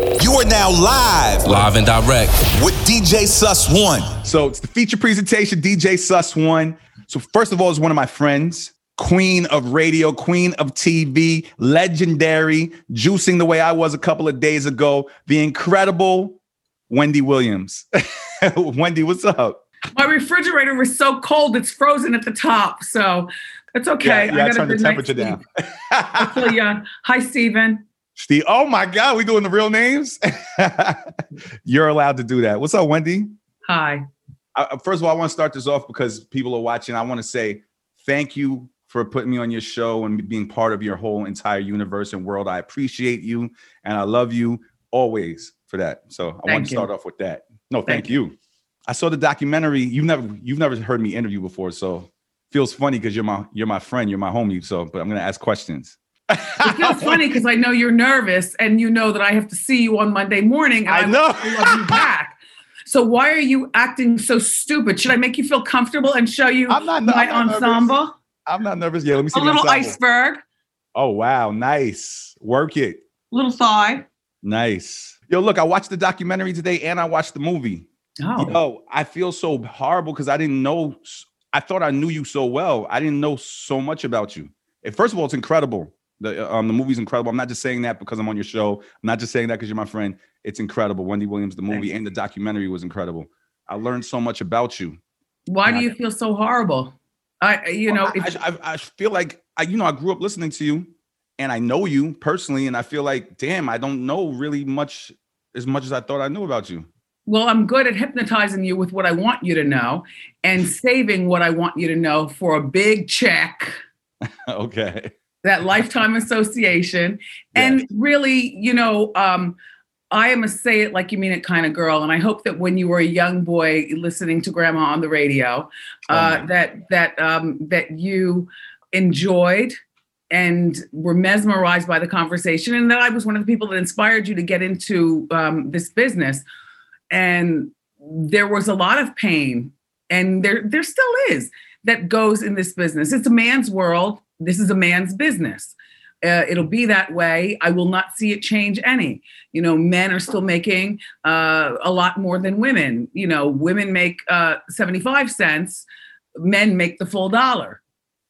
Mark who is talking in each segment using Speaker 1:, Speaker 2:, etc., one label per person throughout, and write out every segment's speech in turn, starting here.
Speaker 1: You are now live
Speaker 2: Live and direct.
Speaker 1: with DJ Suss One. So it's the feature presentation, DJ Suss One. So first of all, is one of my friends, queen of radio, queen of TV, legendary, juicing the way I was a couple of days ago, the incredible Wendy Williams. Wendy, what's up?
Speaker 3: My refrigerator was so cold, it's frozen at the top. So it's okay.
Speaker 1: Yeah, yeah,
Speaker 3: got a
Speaker 1: turn the temperature down.
Speaker 3: sleep. I feel ya. Hi, Steven.
Speaker 1: Steve, oh my God, we doing the real names? You're allowed to do that. What's up, Wendy?
Speaker 3: Hi.
Speaker 1: I, uh, first of all, I want to start this off because people are watching. I want to say thank you for putting me on your show and being part of your whole entire universe and world. I appreciate you and I love you always for that. So I want to
Speaker 3: you.
Speaker 1: start off with that. No, thank,
Speaker 3: Thank
Speaker 1: you. I saw the documentary. You've never you've never heard me interview before, so feels funny because you're my you're my friend, you're my homie. So, but I'm gonna ask questions.
Speaker 3: It feels funny because I know you're nervous and you know that I have to see you on Monday morning. And
Speaker 1: I know.
Speaker 3: love you back. So why are you acting so stupid? Should I make you feel comfortable and show you
Speaker 1: I'm not-
Speaker 3: my
Speaker 1: I'm not nervous.
Speaker 3: ensemble?
Speaker 1: I'm not nervous. Yeah, let me see
Speaker 3: A little
Speaker 1: ensemble.
Speaker 3: iceberg,
Speaker 1: Oh wow, nice. Work it.
Speaker 3: little thigh.
Speaker 1: Nice. Yo, look, I watched the documentary today and I watched the movie.
Speaker 3: Oh,
Speaker 1: Yo, I feel so horrible because I didn't know. I thought I knew you so well. I didn't know so much about you. First of all, it's incredible. The um the movie's incredible. I'm not just saying that because I'm on your show. I'm not just saying that because you're my friend. It's incredible. Wendy Williams, the movie
Speaker 3: Thank
Speaker 1: and the documentary was incredible. I learned so much about you.
Speaker 3: why do
Speaker 1: I-
Speaker 3: you feel so horrible? I, you know,
Speaker 1: I,
Speaker 3: if,
Speaker 1: I, I, I feel like I, you know, I grew up listening to you, and I know you personally, and I feel like, damn, I don't know really much as much as I thought I knew about you.
Speaker 3: Well, I'm good at hypnotizing you with what I want you to know and saving what I want you to know for a big check,
Speaker 1: okay.
Speaker 3: That lifetime association. And really, you know, um, I am a say it like you mean it kind of girl. And I hope that when you were a young boy listening to grandma on the radio, uh,
Speaker 1: Oh,
Speaker 3: that that um, that you enjoyed and were mesmerized by the conversation, and that I was one of the people that inspired you to get into um, this business. And there was a lot of pain, and there there still is that goes in this business. It's a man's world. This is a man's business. Uh, it'll be that way. I will not see it change any. You know, men are still making uh, a lot more than women. You know, women make uh, 75 cents, men make the full dollar.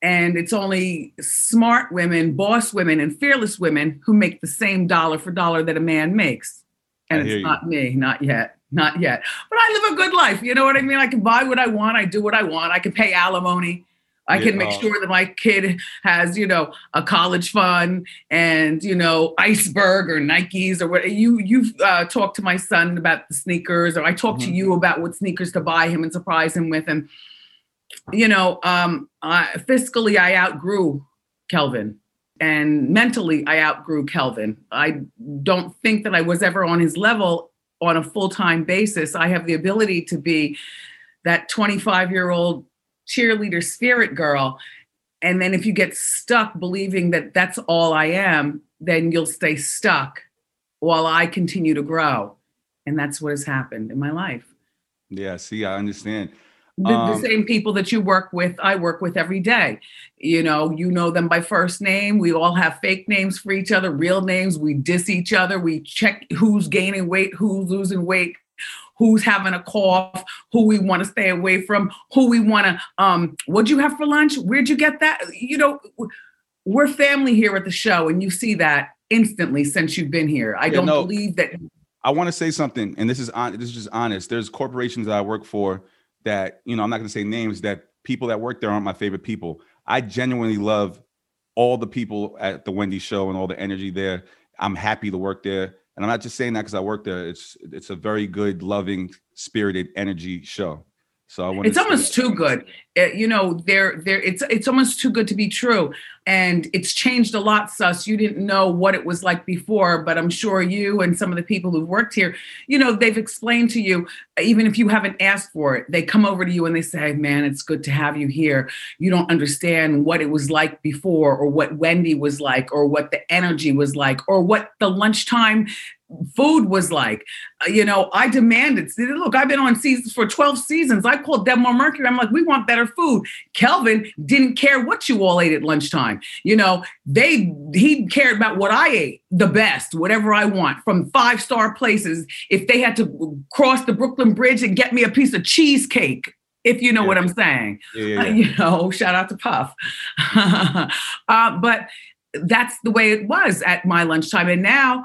Speaker 3: And it's only smart women, boss women, and fearless women who make the same dollar for dollar that a man makes. And it's
Speaker 1: you.
Speaker 3: not me, not yet, not yet. But I live a good life. You know what I mean? I can buy what I want. I do what I want. I can pay alimony. I can make sure that my kid has, you know, a college fund and you know, iceberg or Nikes or what. You you've uh, talked to my son about the sneakers, or I talked to
Speaker 1: Mhm.
Speaker 3: you about what sneakers to buy him and surprise him with, and you know, um, uh, fiscally, I outgrew Kelvin, and mentally, I outgrew Kelvin. I don't think that I was ever on his level on a full time basis. I have the ability to be that 25 year old cheerleader spirit girl. And then if you get stuck believing that that's all I am, then you'll stay stuck while I continue to grow. And that's what has happened in my life.
Speaker 1: Yeah. See, I understand.
Speaker 3: The, the
Speaker 1: Um,
Speaker 3: same people that you work with, I work with every day. You know, you know them by first name. We all have fake names for each other, real names. We diss each other. We check who's gaining weight, who's losing weight, who's having a cough, who we want to stay away from, who we want to. Um, what'd you have for lunch? Where'd you get that? You know, we're family here at the show, and you see that instantly since you've been here. I
Speaker 1: Yeah,
Speaker 3: don't
Speaker 1: no.
Speaker 3: believe that.
Speaker 1: I want to say something, and this is on. This is just honest. There's corporations that I work for that you know. I'm not going to say names. That people that work there aren't my favorite people. I genuinely love all the people at the Wendy Show and all the energy there. I'm happy to work there, and I'm not just saying that because I work there. It's it's a very good, loving, spirited energy show. So I want.
Speaker 3: it's almost too good. Uh, you know there there it's it's almost too good to be true. And it's changed a lot sus. You didn't know what it was like before but i'm sure you and some of the people who've worked here you know they've explained to you even if you haven't asked for it they come over to you and they say man it's good to have you here. You don't understand what it was like before or what wendy was like or what the energy was like or what the lunchtime food was like. Uh, you know, I demanded. Look, I've been on seasons for 12 seasons. I called Debmar Mercury. I'm like, we want better food. Kelvin didn't care what you all ate at lunchtime. You know, they he cared about what I ate, the best, whatever I want, from five star places. If they had to cross the Brooklyn Bridge and get me a piece of cheesecake, if you know yeah. what I'm saying. Yeah, yeah, uh, you know, shout out to Puff. uh, but that's the way it was at my lunchtime. And now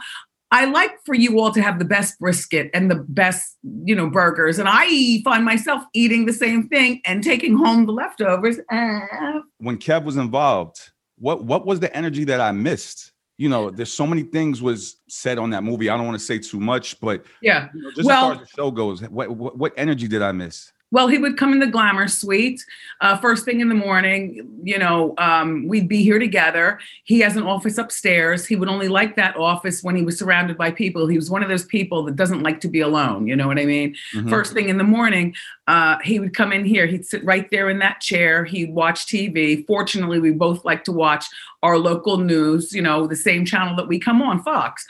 Speaker 3: I like for you all to have the best brisket and the best, you know, burgers. And I find myself eating the same thing and taking home the leftovers. Eh.
Speaker 1: When Kev was involved, what what was the energy that I missed? You know, there's so many things was said on that movie. I don't want to say too much, but
Speaker 3: yeah,
Speaker 1: you know, just well, as far as the show goes, what, what what energy did I miss?
Speaker 3: Well, he would come in the glamour suite uh, first thing in the morning. You know, um, we'd be here together. He has an office upstairs. He would only like that office when he was surrounded by people. He was one of those people that doesn't like to be alone. You know what I mean? Mm-hmm. First thing in the morning, uh, he would come in here. He'd sit right there in that chair. He'd watch TV. Fortunately, we both like to watch our local news, you know, the same channel that we come on, Fox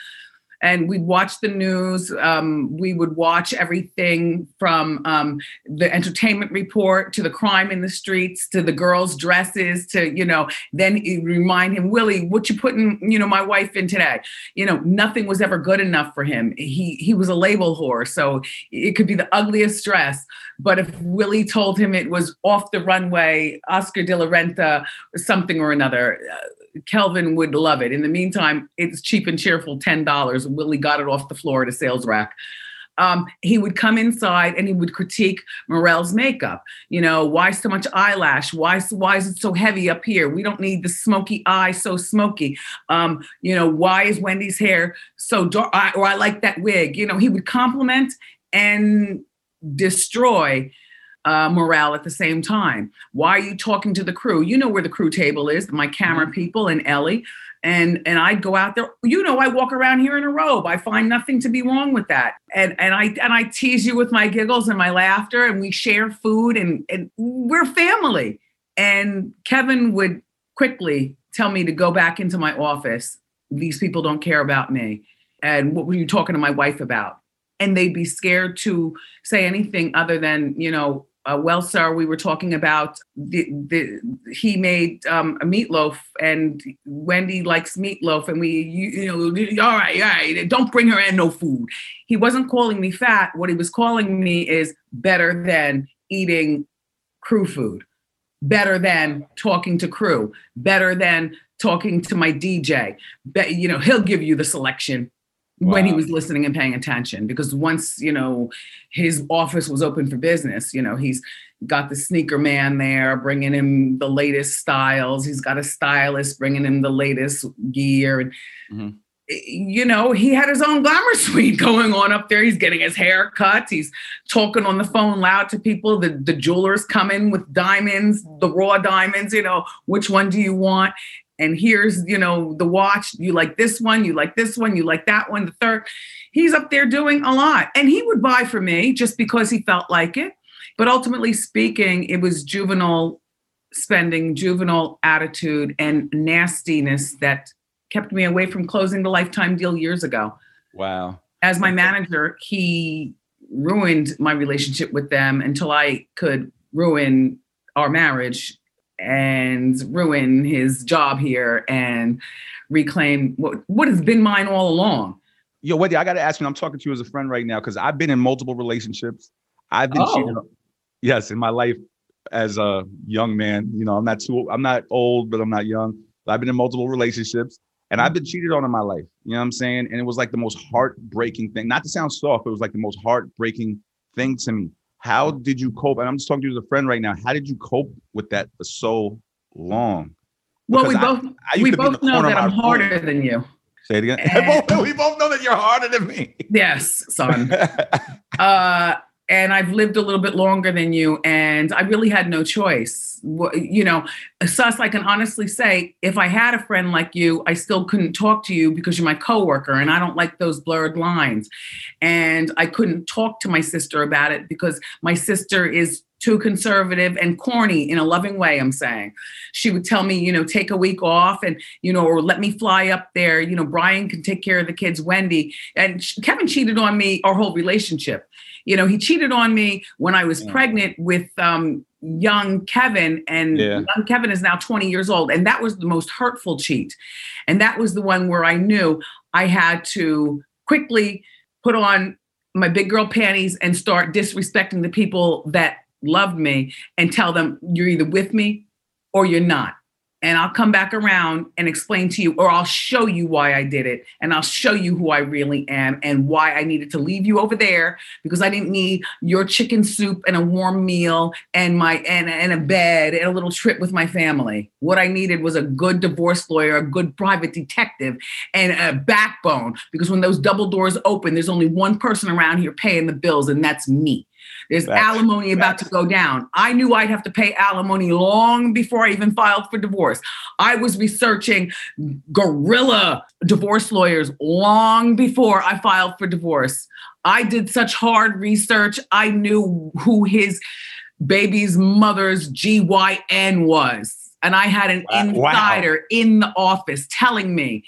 Speaker 3: and we'd watch the news. Um, we would watch everything from um, the entertainment report to the crime in the streets to the girls' dresses to, you know, then remind him, Willie, what you putting, you know, my wife in today? You know, nothing was ever good enough for him. He he was a label whore, so it could be the ugliest dress. But if Willie told him it was off the runway, Oscar de la Renta, something or another, uh, Kelvin would love it. In the meantime, it's cheap and cheerful $10. Willie got it off the floor at a sales rack. Um, he would come inside and he would critique Morel's makeup. You know, why so much eyelash? Why, why is it so heavy up here? We don't need the smoky eye so smoky. Um, you know, why is Wendy's hair so dark? I, or I like that wig. You know, he would compliment and destroy uh, morale at the same time. Why are you talking to the crew? You know where the crew table is, my camera mm-hmm. people and Ellie. And and I'd go out there. You know, I walk around here in a robe. I find nothing to be wrong with that. And and I and I tease you with my giggles and my laughter, and we share food, and and we're family. And Kevin would quickly tell me to go back into my office. These people don't care about me. And what were you talking to my wife about? And they'd be scared to say anything other than, you know, uh, well, sir, we were talking about the, the he made um, a meatloaf, and Wendy likes meatloaf, and we, you, you know, all right, all right, don't bring her in no food. He wasn't calling me fat. What he was calling me is better than eating crew food, better than talking to crew, better than talking to my DJ. Be, you know, he'll give you the selection wow. when he was listening and paying attention because once you know his office was open for business you know he's got the sneaker man there bringing him the latest styles. He's got a stylist bringing him the latest gear. And mm-hmm. you know he had his own glamour suite going on up there. He's getting his hair cut. He's talking on the phone loud to people. The, the jewelers come in with diamonds the raw diamonds you know which one do you want and here's you know the watch you like this one you like this one you like that one the third. He's up there doing a lot and he would buy for me just because he felt like it. But ultimately speaking it was juvenile spending juvenile attitude and nastiness that kept me away from closing the lifetime deal years ago.
Speaker 1: Wow.
Speaker 3: As my manager he ruined my relationship with them until i could ruin our marriage and ruin his job here and reclaim what, what has been mine all along.
Speaker 1: Yo, Wendy, I got to ask you, I'm talking to you as a friend right now because I've been in multiple relationships. I've been oh. cheated on, yes, in my life as a young man. You know, I'm not too, I'm not old, but I'm not young. I've been in multiple relationships and I've mm-hmm. been cheated on in my life. You know what I'm saying? And it was like the most heartbreaking thing. Not to sound soft, but it was like the most heartbreaking thing to me. How did you cope? And I'm just talking to you as a friend right now. How did you cope with that for so long?
Speaker 3: Because well, we both I, I we both know that I'm harder than you.
Speaker 1: Say it again. And, we both know that you're harder than me.
Speaker 3: Yes, son. uh, and I've lived a little bit longer than you, and I really had no choice. You know, Sus, I can honestly say, if I had a friend like you, I still couldn't talk to you because you're my coworker, and I don't like those blurred lines. And I couldn't talk to my sister about it because my sister is too conservative and corny in a loving way i'm saying. She would tell me you know take a week off and you know or let me fly up there. You know brian can take care of the kids wendy. And kevin cheated on me our whole relationship. You know he cheated on me when i was
Speaker 1: Yeah.
Speaker 3: pregnant with um young kevin and
Speaker 1: Yeah.
Speaker 3: young kevin is now 20 years old and that was the most hurtful cheat. And that was the one where i knew i had to quickly put on my big girl panties and start disrespecting the people that loved me and tell them you're either with me or you're not. And I'll come back around and explain to you, or I'll show you why I did it. And I'll show you who I really am and why I needed to leave you over there because I didn't need your chicken soup and a warm meal and my and, and a bed and a little trip with my family. What I needed was a good divorce lawyer, a good private detective, and a backbone because when those double doors open, there's only one person around here paying the bills, and that's me. There's
Speaker 1: Facts.
Speaker 3: alimony about to go down. I knew I'd have to pay alimony long before I even filed for divorce. I was researching guerrilla divorce lawyers long before I filed for divorce. I did such hard research. I knew who his baby's mother's GYN was. And I had an
Speaker 1: Wow. Wow.
Speaker 3: insider in the office telling me,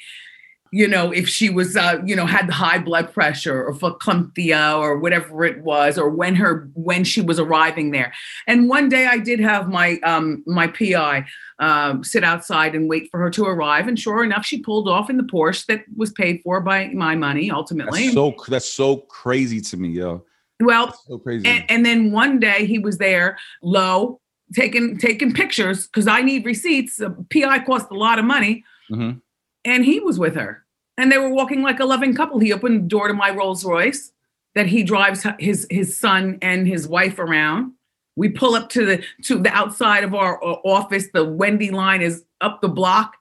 Speaker 3: you know, if she was, uh, you know, had high blood pressure or verklemia or whatever it was, or when her when she was arriving there. And one day I did have my um, my PI um, sit outside and wait for her to arrive, and sure enough, she pulled off in the Porsche that was paid for by my money ultimately.
Speaker 1: That's so that's so crazy to me, yo.
Speaker 3: well,
Speaker 1: That's so crazy.
Speaker 3: and, and then one day he was there low taking taking pictures because I need receipts. A PI cost a lot of money,
Speaker 1: Mhm.
Speaker 3: And he was with her, and they were walking like a loving couple. He opened the door to my Rolls Royce that he drives his his son and his wife around. We pull up to the to the outside of our uh, office. The Wendy line is up the block.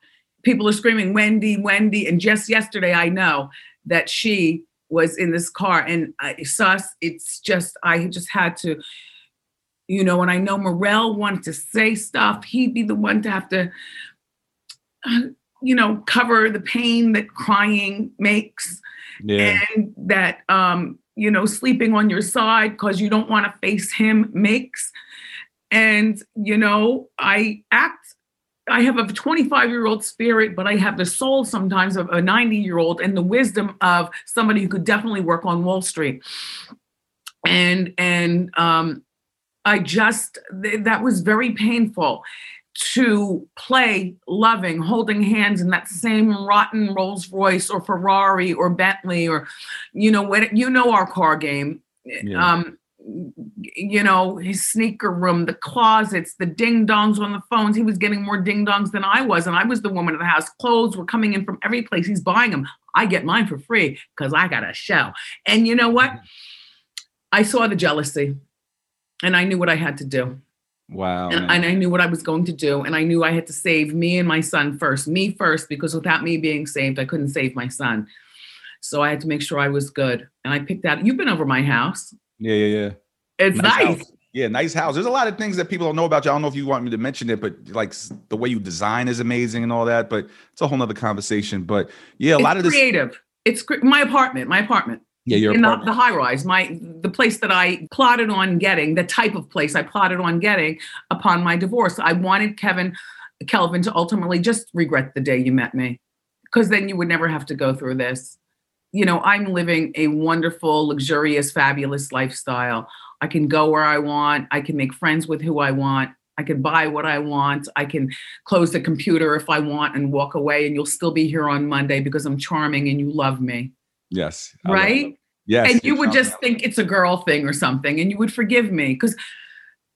Speaker 3: People are screaming Wendy, Wendy, and just yesterday I know that she was in this car and I sus it's just I just had to you know and I know Morel wanted to say stuff he'd be the one to have to uh, you know cover the pain that crying makes
Speaker 1: yeah.
Speaker 3: and that um you know sleeping on your side because you don't want to face him makes. And you know i act i have a 25 year old spirit but i have the soul sometimes of a 90 year old and the wisdom of somebody who could definitely work on wall street. And and um i just th- that was very painful to play loving, holding hands in that same rotten Rolls Royce or Ferrari or Bentley or, you know, what you know our car game.
Speaker 1: Yeah.
Speaker 3: Um, you know, his sneaker room, the closets, the ding dongs on the phones. He was getting more ding dongs than I was, and I was the woman of the house. Clothes were coming in from every place. He's buying them. I get mine for free because I got a show. And you know what? I saw the jealousy, and I knew what I had to do
Speaker 1: Wow.
Speaker 3: and, and I knew what I was going to do, and I knew I had to save me and my son first. Me first, because without me being saved, I couldn't save my son. So I had to make sure I was good. And I picked out. You've been over my house.
Speaker 1: yeah, yeah, yeah.
Speaker 3: It's nice.
Speaker 1: house. Yeah, nice house. There's a lot of things that people don't know about you. I don't know if you want me to mention it, but like the way you design is amazing and all that. But it's a whole nother conversation. But yeah, a
Speaker 3: It's
Speaker 1: lot of this.
Speaker 3: creative. It's cre- my apartment. My apartment.
Speaker 1: Yeah, your
Speaker 3: in the, the high rise. My the place that I plotted on getting, the type of place I plotted on getting upon my divorce. I wanted Kevin Kelvin to ultimately just regret the day you met me, because then you would never have to go through this. You know, I'm living a wonderful, luxurious, fabulous lifestyle. I can go where I want. I can make friends with who I want. I can buy what I want. I can close the computer if I want and walk away, and you'll still be here on Monday because I'm charming and you love me,
Speaker 1: yes.
Speaker 3: Right?
Speaker 1: Yes.
Speaker 3: and you would just think it's a girl thing or something and you would forgive me because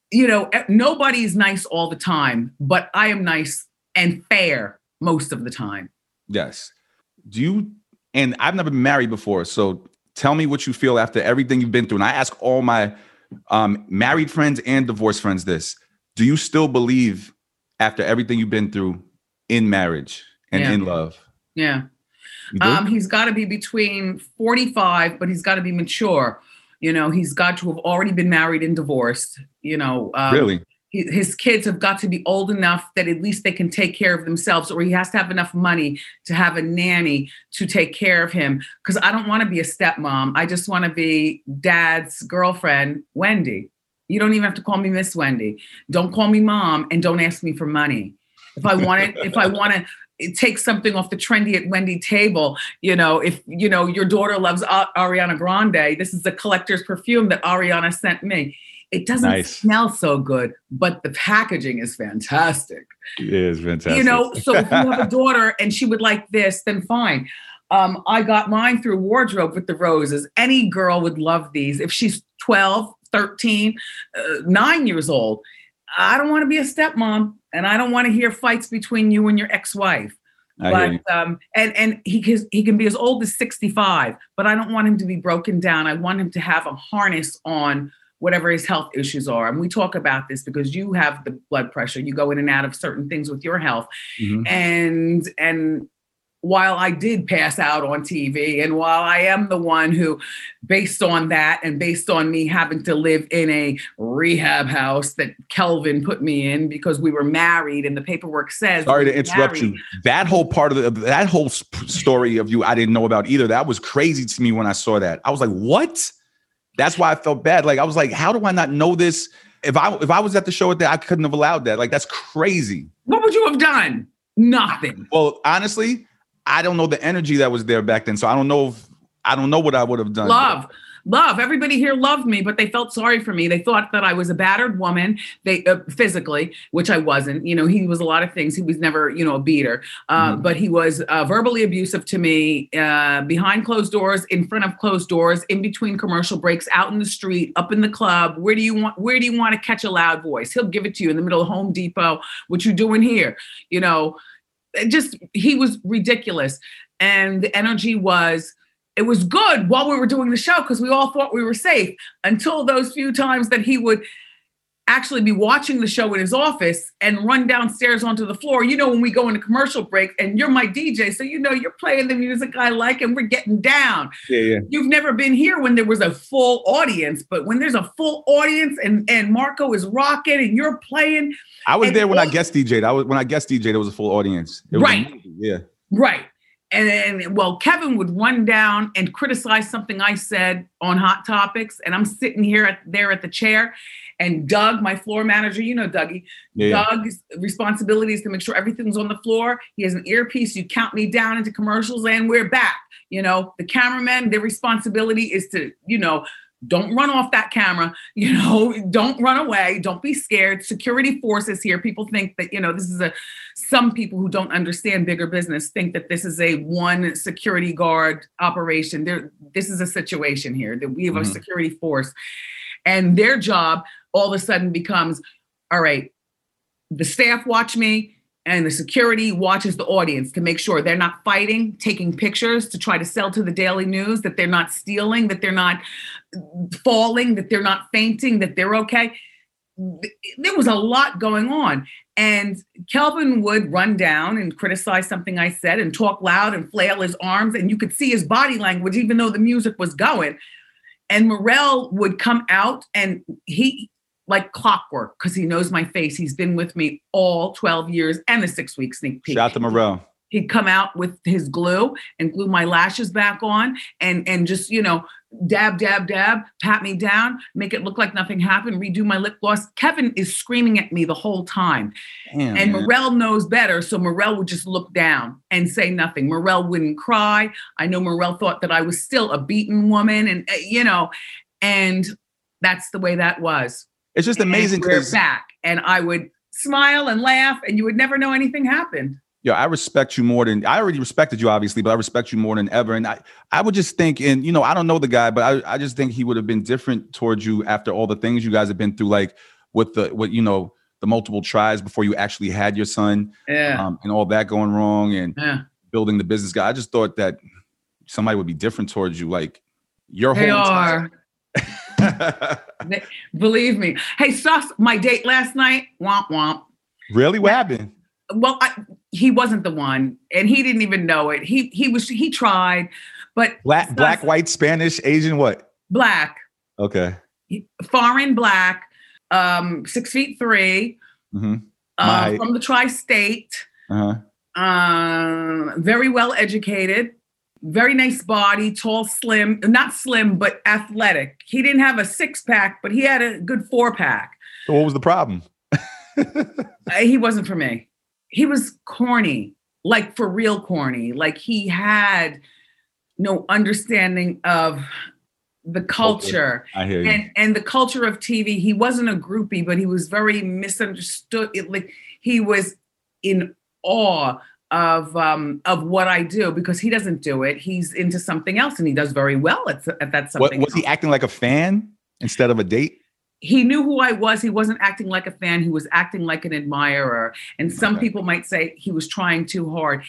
Speaker 3: you know nobody's nice all the time but i am nice and fair most of the time
Speaker 1: Yes. Do you? And I've never been married before, so tell me what you feel after everything you've been through. And I ask all my um, married friends and divorced friends this: Do you still believe after everything you've been through in marriage and
Speaker 3: Yeah.
Speaker 1: in love?
Speaker 3: yeah? Um he's got to be between 45 but he's got to be mature you know he's got to have already been married and divorced you know um,
Speaker 1: really?
Speaker 3: he- his kids have got to be old enough that at least they can take care of themselves or he has to have enough money to have a nanny to take care of him because i don't want to be a stepmom i just want to be dad's girlfriend wendy You don't even have to call me Miss Wendy. Don't call me mom and don't ask me for money. If I want it, if I want to take something off the trendy at Wendy table, you know, if you know your daughter loves Ariana Grande, this is the collector's perfume that Ariana sent me. It doesn't nice. smell so good, but the packaging is fantastic.
Speaker 1: It is fantastic.
Speaker 3: You know, so if you have a daughter and she would like this, then fine. Um, I got mine through wardrobe with the roses. Any girl would love these. If she's 12, 13, uh, nine years old, I don't want to be a stepmom and I don't want to hear fights between you and your ex-wife. but um, and and he can he can be as old as 65, but I don't want him to be broken down. I want him to have a harness on whatever his health issues are. And we talk about this because you have the blood pressure. You go in and out of certain things with your health. Mm-hmm. And and while I did pass out on TV, and while I am the one who, based on that and based on me having to live in a rehab house that Kelvin put me in because we were married and the paperwork says.
Speaker 1: Sorry to interrupt married. you. That whole part of the, that whole story of you, I didn't know about either. That was crazy to me when I saw that. I was like, what? That's why I felt bad. Like I was like, how do I not know this? If I if I was at the show with that, I couldn't have allowed that. Like that's crazy.
Speaker 3: What would you have done? Nothing.
Speaker 1: Well, honestly, I don't know the energy that was there back then. So I don't know if I don't know what I would have done.
Speaker 3: Love. Love. Everybody here loved me, but they felt sorry for me. They thought that I was a battered woman. They uh, physically, which I wasn't. You know, he was a lot of things. He was never, you know, a beater, uh, mm-hmm. but he was uh, verbally abusive to me uh, behind closed doors, in front of closed doors, in between commercial breaks, out in the street, up in the club. Where do you want? Where do you want to catch a loud voice? He'll give it to you in the middle of Home Depot. What you doing here? You know just he was ridiculous. And the energy was it was good while we were doing the show because we all thought we were safe. Until those few times that he would actually be watching the show in his office and run downstairs onto the floor. You know, when we go into commercial break and you're my DJ, so you know you're playing the music I like and we're getting down.
Speaker 1: Yeah, yeah.
Speaker 3: You've never been here when there was a full audience, but when there's a full audience and and Marco is rocking and you're playing.
Speaker 1: I was there when all, I guest DJed. I was when I guest DJed, there was a full audience.
Speaker 3: right.
Speaker 1: Yeah.
Speaker 3: Right. And, and well, Kevin would run down and criticize something I said on Hot Topics, and I'm sitting here at, there at the chair, and Doug, my floor manager, you know Dougie, yeah. Doug's responsibility is to make sure everything's on the floor. He has an earpiece. You count me down into commercials, and we're back. You know, the cameraman, their responsibility is to, you know, don't run off that camera you know don't run away don't be scared security forces here people think that you know this is a some people who don't understand bigger business think that this is a one security guard operation there this is a situation here that we have mm-hmm. a security force and their job all of a sudden becomes all right the staff watch me and the security watches the audience to make sure they're not fighting, taking pictures to try to sell to the Daily News, that they're not stealing, that they're not falling, that they're not fainting, that they're okay. There was a lot going on. And Kelvin would run down and criticize something I said and talk loud and flail his arms. And you could see his body language, even though the music was going. And Morel would come out and he, like clockwork, because he knows my face. He's been with me all 12 years and the six week sneak peek.
Speaker 1: Shout to Morel
Speaker 3: he'd come out with his glue and glue my lashes back on and and just you know dab dab dab pat me down make it look like nothing happened redo my lip gloss kevin is screaming at me the whole time Damn, and man. morel knows better so morel would just look down and say nothing morel wouldn't cry i know morel thought that i was still a beaten woman and uh, you know and that's the way that was
Speaker 1: it's just amazing
Speaker 3: because back and i would smile and laugh and you would never know anything happened
Speaker 1: Yeah, I respect you more than I already respected you, obviously, but I respect you more than ever. And I, I would just think, and you know, I don't know the guy, but I, I just think he would have been different towards you after all the things you guys have been through, like with the, with you know, the multiple tries before you actually had your son,
Speaker 3: yeah,
Speaker 1: um, and all that going wrong, and
Speaker 3: yeah.
Speaker 1: building the business guy. I just thought that somebody would be different towards you, like your
Speaker 3: they
Speaker 1: whole.
Speaker 3: Are. believe me. Hey, Sauce, my date last night, womp womp.
Speaker 1: Really? What happened?
Speaker 3: well I, he wasn't the one and he didn't even know it he he was he tried but
Speaker 1: black black white spanish asian what
Speaker 3: black
Speaker 1: okay
Speaker 3: foreign black um six feet 3 mm-hmm. uh, from the tri-state uh-huh. um very well educated very nice body, tall, slim, not slim, but athletic. He didn't have a six pack, but he had a good four pack.
Speaker 1: So what was the problem?
Speaker 3: Uh, he wasn't for me. He was corny, like for real corny. Like he had no understanding of the culture
Speaker 1: I hear you.
Speaker 3: and and the culture of TV. He wasn't a groupie, but he was very misunderstood. It, like he was in awe of um of what I do because he doesn't do it. He's into something else, and he does very well at, at that
Speaker 1: What,
Speaker 3: something.
Speaker 1: was he acting like a fan instead of a date?
Speaker 3: he knew who I was. He wasn't acting like a fan. He was acting like an admirer. And some
Speaker 1: Okay.
Speaker 3: people might say he was trying too hard.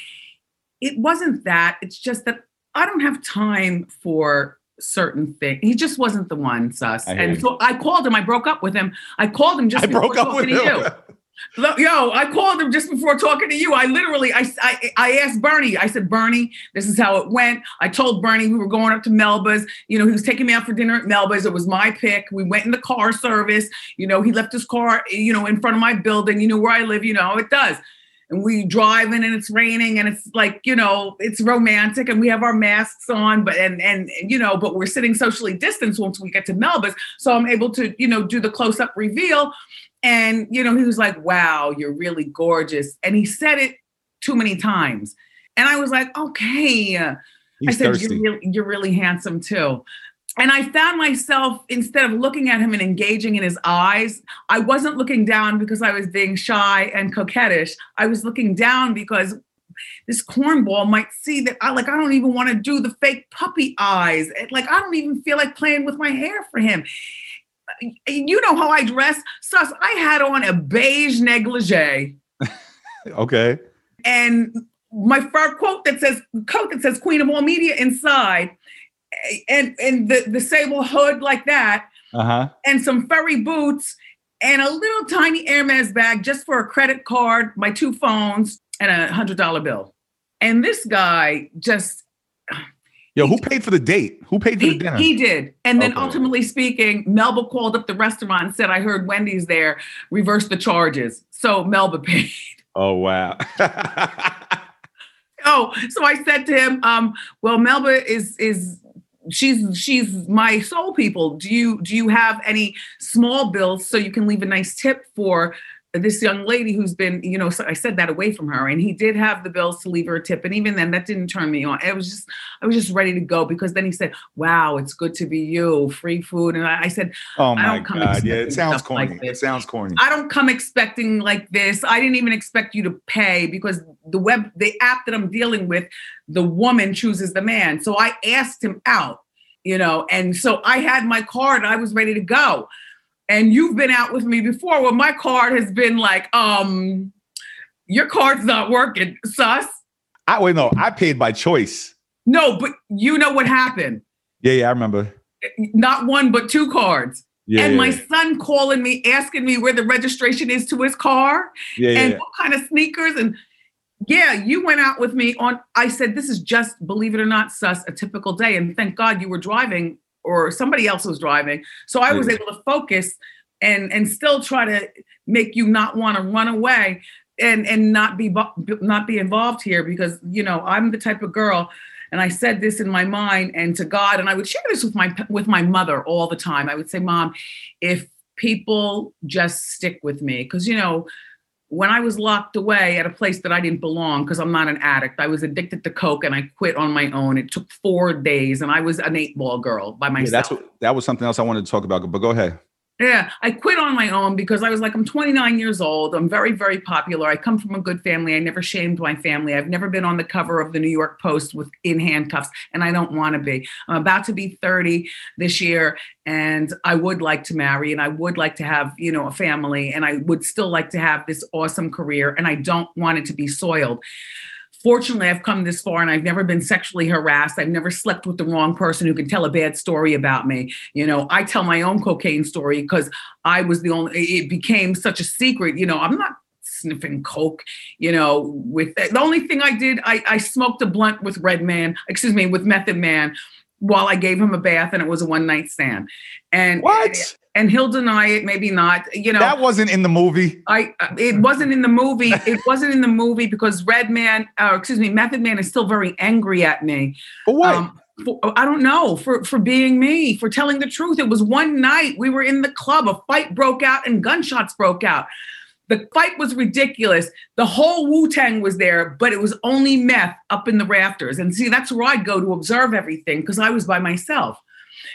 Speaker 3: It wasn't that. It's just that I don't have time for certain things. He just wasn't the one, sus. And
Speaker 1: you.
Speaker 3: so I called him. I broke up with him. I called him just
Speaker 1: I broke up with him.
Speaker 3: Yo, I called him just before talking to you. I literally, I, I, I asked Bernie. I said, Bernie, this is how it went. I told Bernie we were going up to Melba's. You know, he was taking me out for dinner at Melba's. It was my pick. We went in the car service. You know, he left his car, you know, in front of my building. You know where I live. You know, it does. And we driving and it's raining and it's like, you know, it's romantic and we have our masks on, but and and you know, but we're sitting socially distanced once we get to Melba's. So I'm able to, you know, do the close-up reveal. And you know, he was like, "Wow, you're really gorgeous," and he said it too many times. And I was like, "Okay." I
Speaker 1: He's
Speaker 3: said,
Speaker 1: thirsty.
Speaker 3: "You're really, you're really handsome too." And I found myself instead of looking at him and engaging in his eyes, I wasn't looking down because I was being shy and coquettish. I was looking down because this cornball might see that I like I don't even want to do the fake puppy eyes. Like I don't even feel like playing with my hair for him. You know how I dress, sus. I had on a beige negligee
Speaker 1: okay.
Speaker 3: and my fur coat that says coat that says Queen of All Media inside, and and the the sable hood like that,
Speaker 1: Uh huh.
Speaker 3: and some furry boots, and a little tiny Hermes bag just for a credit card, my two phones, and a hundred dollar bill. And this guy just
Speaker 1: Yo, who paid for the date? Who paid for
Speaker 3: he,
Speaker 1: the dinner?
Speaker 3: he did. And then
Speaker 1: Okay.
Speaker 3: ultimately speaking, Melba called up the restaurant and said, I heard Wendy's there, reverse the charges. So Melba paid.
Speaker 1: oh wow.
Speaker 3: Oh, so I said to him, um, well, Melba is is she's she's my soul people. Do you do you have any small bills so you can leave a nice tip for this young lady who's been, you know, so I said that away from her and he did have the bills to leave her a tip. And even then that didn't turn me on. It was just, I was just ready to go because then he said, wow, it's good to be you, free food. And I, I said,
Speaker 1: oh my
Speaker 3: don't come
Speaker 1: god. Yeah, it sounds
Speaker 3: stuff like
Speaker 1: corny. it sounds corny.
Speaker 3: I don't come expecting like this. I didn't even expect you to pay because the web, the app that I'm dealing with, the woman chooses the man. So I asked him out, you know, and so I had my card. I was ready to go. And you've been out with me before. Well, my card has been like, um, your card's not working, sus.
Speaker 1: I wait, no, I paid by choice.
Speaker 3: No, but you know what happened.
Speaker 1: Yeah, yeah, I remember.
Speaker 3: Not one, but two cards.
Speaker 1: Yeah,
Speaker 3: and
Speaker 1: yeah,
Speaker 3: my son calling me, asking me where the registration is to his car.
Speaker 1: yeah, yeah,
Speaker 3: and
Speaker 1: yeah.
Speaker 3: what kind of sneakers and yeah you went out with me on i said this is just believe it or not sus a typical day and thank god you were driving or somebody else was driving. So i was
Speaker 1: hmm.
Speaker 3: able to focus and and still try to make you not want to run away and and not be not be involved here because you know i'm the type of girl and i said this in my mind and to god and i would share this with my with my mother all the time. I would say mom if people just stick with me because you know when I was locked away at a place that I didn't belong because I'm not an addict, I was addicted to coke and I quit on my own. It took four days and I was an eight ball girl by
Speaker 1: Yeah,
Speaker 3: myself.
Speaker 1: that's what that was something else I wanted to talk about. But go ahead.
Speaker 3: Yeah, I quit on my own because I was like, I'm 29 years old. I'm very, very popular. I come from a good family. I never shamed my family. I've never been on the cover of the New York Post with in handcuffs, and I don't want to be. I'm about to be 30 this year, and I would like to marry, and I would like to have, you know, a family, and I would still like to have this awesome career, and I don't want it to be soiled fortunately i've come this far and i've never been sexually harassed i've never slept with the wrong person who can tell a bad story about me you know i tell my own cocaine story because i was the only it became such a secret you know i'm not sniffing coke you know with the only thing i did i, I smoked a blunt with Redman excuse me with method man while I gave him a bath and it was a one night stand. And
Speaker 1: What?
Speaker 3: And he'll deny it, maybe not. You know,
Speaker 1: That wasn't in the movie.
Speaker 3: I uh, it wasn't in the movie. It wasn't in the movie because Redman, uh, excuse me, Method Man is still very angry at me.
Speaker 1: For what?
Speaker 3: Um, for, I don't know for for being me, for telling the truth. It was one night we were in the club, a fight broke out and gunshots broke out. The fight was ridiculous. The whole Wu Tang was there, but it was only meth up in the rafters. And see, that's where I'd go to observe everything because I was by myself.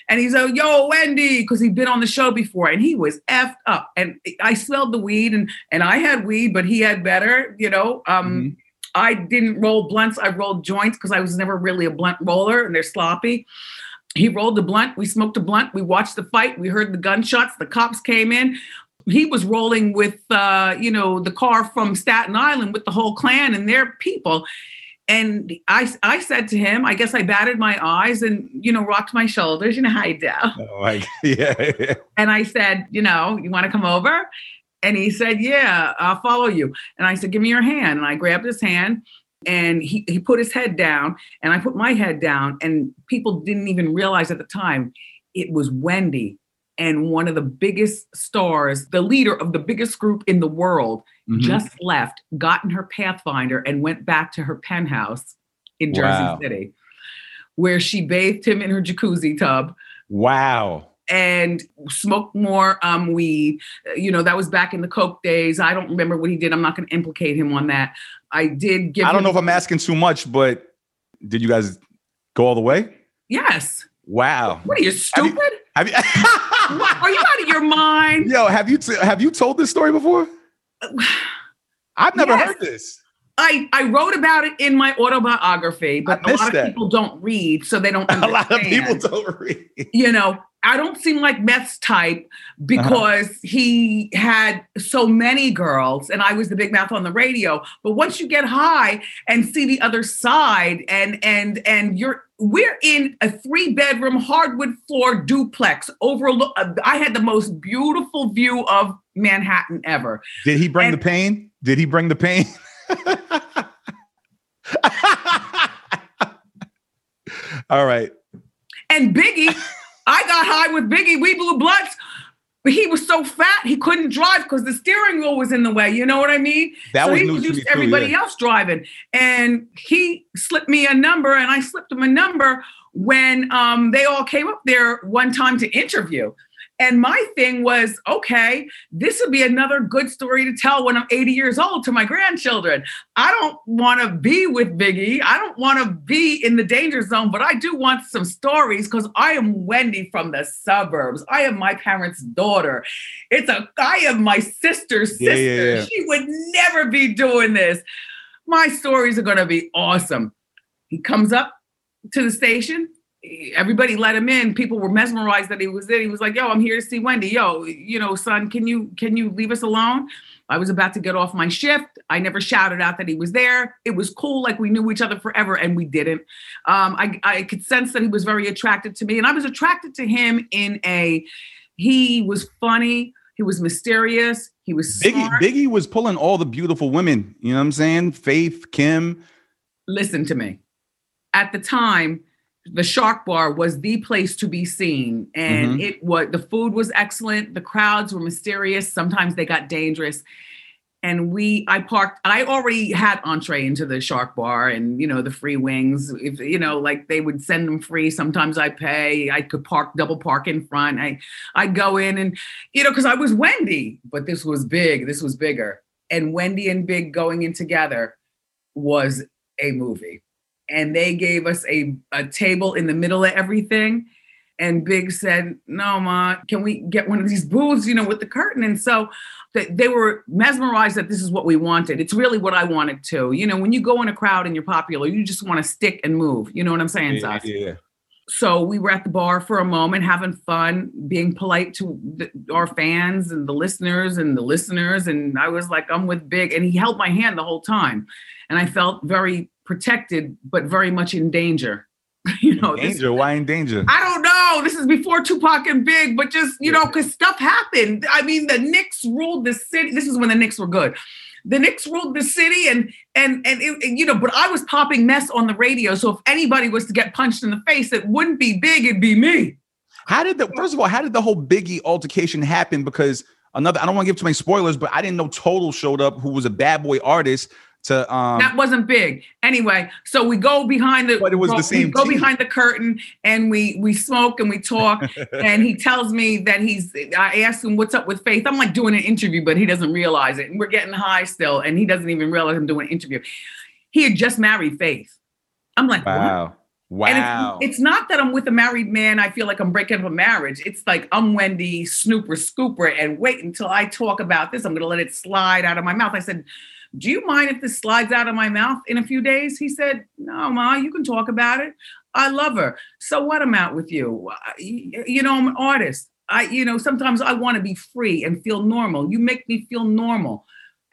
Speaker 3: And he's like, yo, Wendy, because he'd been on the show before and he was effed up. And I smelled the weed and and I had weed, but he had better, you know. Um,
Speaker 1: Mhm.
Speaker 3: I didn't roll blunts, I rolled joints because I was never really a blunt roller and they're sloppy. He rolled the blunt, we smoked a blunt, we watched the fight, we heard the gunshots, the cops came in. He was rolling with uh, you know, the car from Staten Island with the whole clan and their people. And I, I said to him, I guess I batted my eyes and, you know, rocked my shoulders, you know how you do.
Speaker 1: Oh, yeah, yeah.
Speaker 3: And I said, you know, you want to come over? And he said, yeah, I'll follow you. And I said, give me your hand. And I grabbed his hand and he, he put his head down and I put my head down. And people didn't even realize at the time it was Wendy and one of the biggest stars, the leader of the biggest group in the world,
Speaker 1: Mhm.
Speaker 3: just left, got in her Pathfinder, and went back to her penthouse in Jersey
Speaker 1: Wow.
Speaker 3: City, where she bathed him in her jacuzzi tub
Speaker 1: wow.
Speaker 3: and smoked more um, weed. You know, that was back in the Coke days. I don't remember what he did. I'm not going to implicate him on that. I did give.
Speaker 1: I don't
Speaker 3: him-
Speaker 1: know if I'm asking too much, but did you guys go all the way?
Speaker 3: Yes.
Speaker 1: Wow.
Speaker 3: What are you stupid?
Speaker 1: Have you,
Speaker 3: Are you out of your mind?
Speaker 1: Yo, have you t- have you told this story before? I've never
Speaker 3: Yes.
Speaker 1: heard this.
Speaker 3: I, I wrote about it in my autobiography, but a lot of
Speaker 1: that.
Speaker 3: people don't read, so they don't
Speaker 1: A lot of people don't read.
Speaker 3: you know, I don't seem like Meth's type because he had so many girls and I was the big mouth on the radio. But once you get high and see the other side and and and you're we're in a three bedroom hardwood floor duplex overlook I had the most beautiful view of Manhattan ever.
Speaker 1: Did he bring
Speaker 3: And-
Speaker 1: the pain? Did he bring the pain? All right.
Speaker 3: And Biggie, I got high with Biggie. We blew blunts. But he was so fat he couldn't drive because the steering wheel was in the way. You know what I mean?
Speaker 1: That
Speaker 3: so
Speaker 1: was
Speaker 3: he was used to
Speaker 1: too,
Speaker 3: everybody
Speaker 1: yeah.
Speaker 3: else driving. And he slipped me a number and I slipped him a number when um, they all came up there one time to interview. And my thing was, okay, this would be another good story to tell when I'm 80 years old to my grandchildren. I don't want to be with Biggie. I don't want to be in the danger zone, but I do want some stories because I am Wendy from the suburbs. I am my parents' daughter. It's a I am my sister's sister.
Speaker 1: Yeah, yeah, yeah.
Speaker 3: She would never be doing this. My stories are going to be awesome. He comes up to the station. Everybody let him in. People were mesmerized that he was there. He was like, "Yo, I'm here to see Wendy. Yo, you know, son, can you can you leave us alone?" I was about to get off my shift. I never shouted out that he was there. It was cool, like we knew each other forever, and we didn't. Um, I I could sense that he was very attracted to me, and I was attracted to him in a. He was funny. He was mysterious. He was
Speaker 1: Biggie. Biggie was pulling all the beautiful women. You know what I'm saying? Faith, Kim.
Speaker 3: listen to me. At the time, the Shark Bar was the place to be seen, and
Speaker 1: Mhm.
Speaker 3: it was the food was excellent. The crowds were mysterious. Sometimes they got dangerous. And we, I parked. I already had entree into the Shark Bar, and you know the free wings. If you know, like they would send them free. Sometimes I pay. I could park double park in front. I, I go in and you know because I was Wendy, but this was big. This was bigger. And Wendy and Big going in together was a movie and they gave us a, a table in the middle of everything. And big said no ma can we get one of these booths you know with the curtain? And so th- they were mesmerized that this is what we wanted. It's really what i wanted too. You know when you go in a crowd and you're popular you just want to stick and move. You know what i'm saying
Speaker 1: Yeah, yeah.
Speaker 3: so we were at the bar for a moment having fun being polite to the, our fans and the listeners and the listeners. And i was like i'm with big. And he held my hand the whole time. And i felt very protected but very much in danger you know this-
Speaker 1: danger. Why in danger?
Speaker 3: I don't know. This is before Tupac and Big, but just you know, because stuff happened. I mean, the Knicks ruled the city. This is when the Knicks were good. the Knicks ruled the city, and and and, it, and, you know, but I was popping mess on the radio. So if anybody was to get punched in the face, it wouldn't be big; it'd be me.
Speaker 1: How did the first of all, how did the whole Biggie altercation happen? Because another, I don't want to give too many spoilers, but I didn't know Total showed up, who was a bad boy artist to um
Speaker 3: that wasn't big anyway so we go behind the
Speaker 1: but it was the same
Speaker 3: go
Speaker 1: team.
Speaker 3: behind the curtain and we we smoke and we talk and he tells me that he's i asked him what's up with faith i'm like doing an interview but he doesn't realize it and we're getting high still and he doesn't even realize i'm doing an interview he had just married faith i'm like
Speaker 1: wow
Speaker 3: what?
Speaker 1: wow
Speaker 3: And it's, it's not that I'm with a married man. I feel like I'm breaking up a marriage. It's like I'm Wendy Snooper Scooper, and wait until I talk about this. I'm going to let it slide out of my mouth. I said, do you mind if this slides out of my mouth in a few days? He said, No, Ma, you can talk about it. I love her. So what? I'm out with you. You know, I'm an artist. I, you know, sometimes I want to be free and feel normal. You make me feel normal.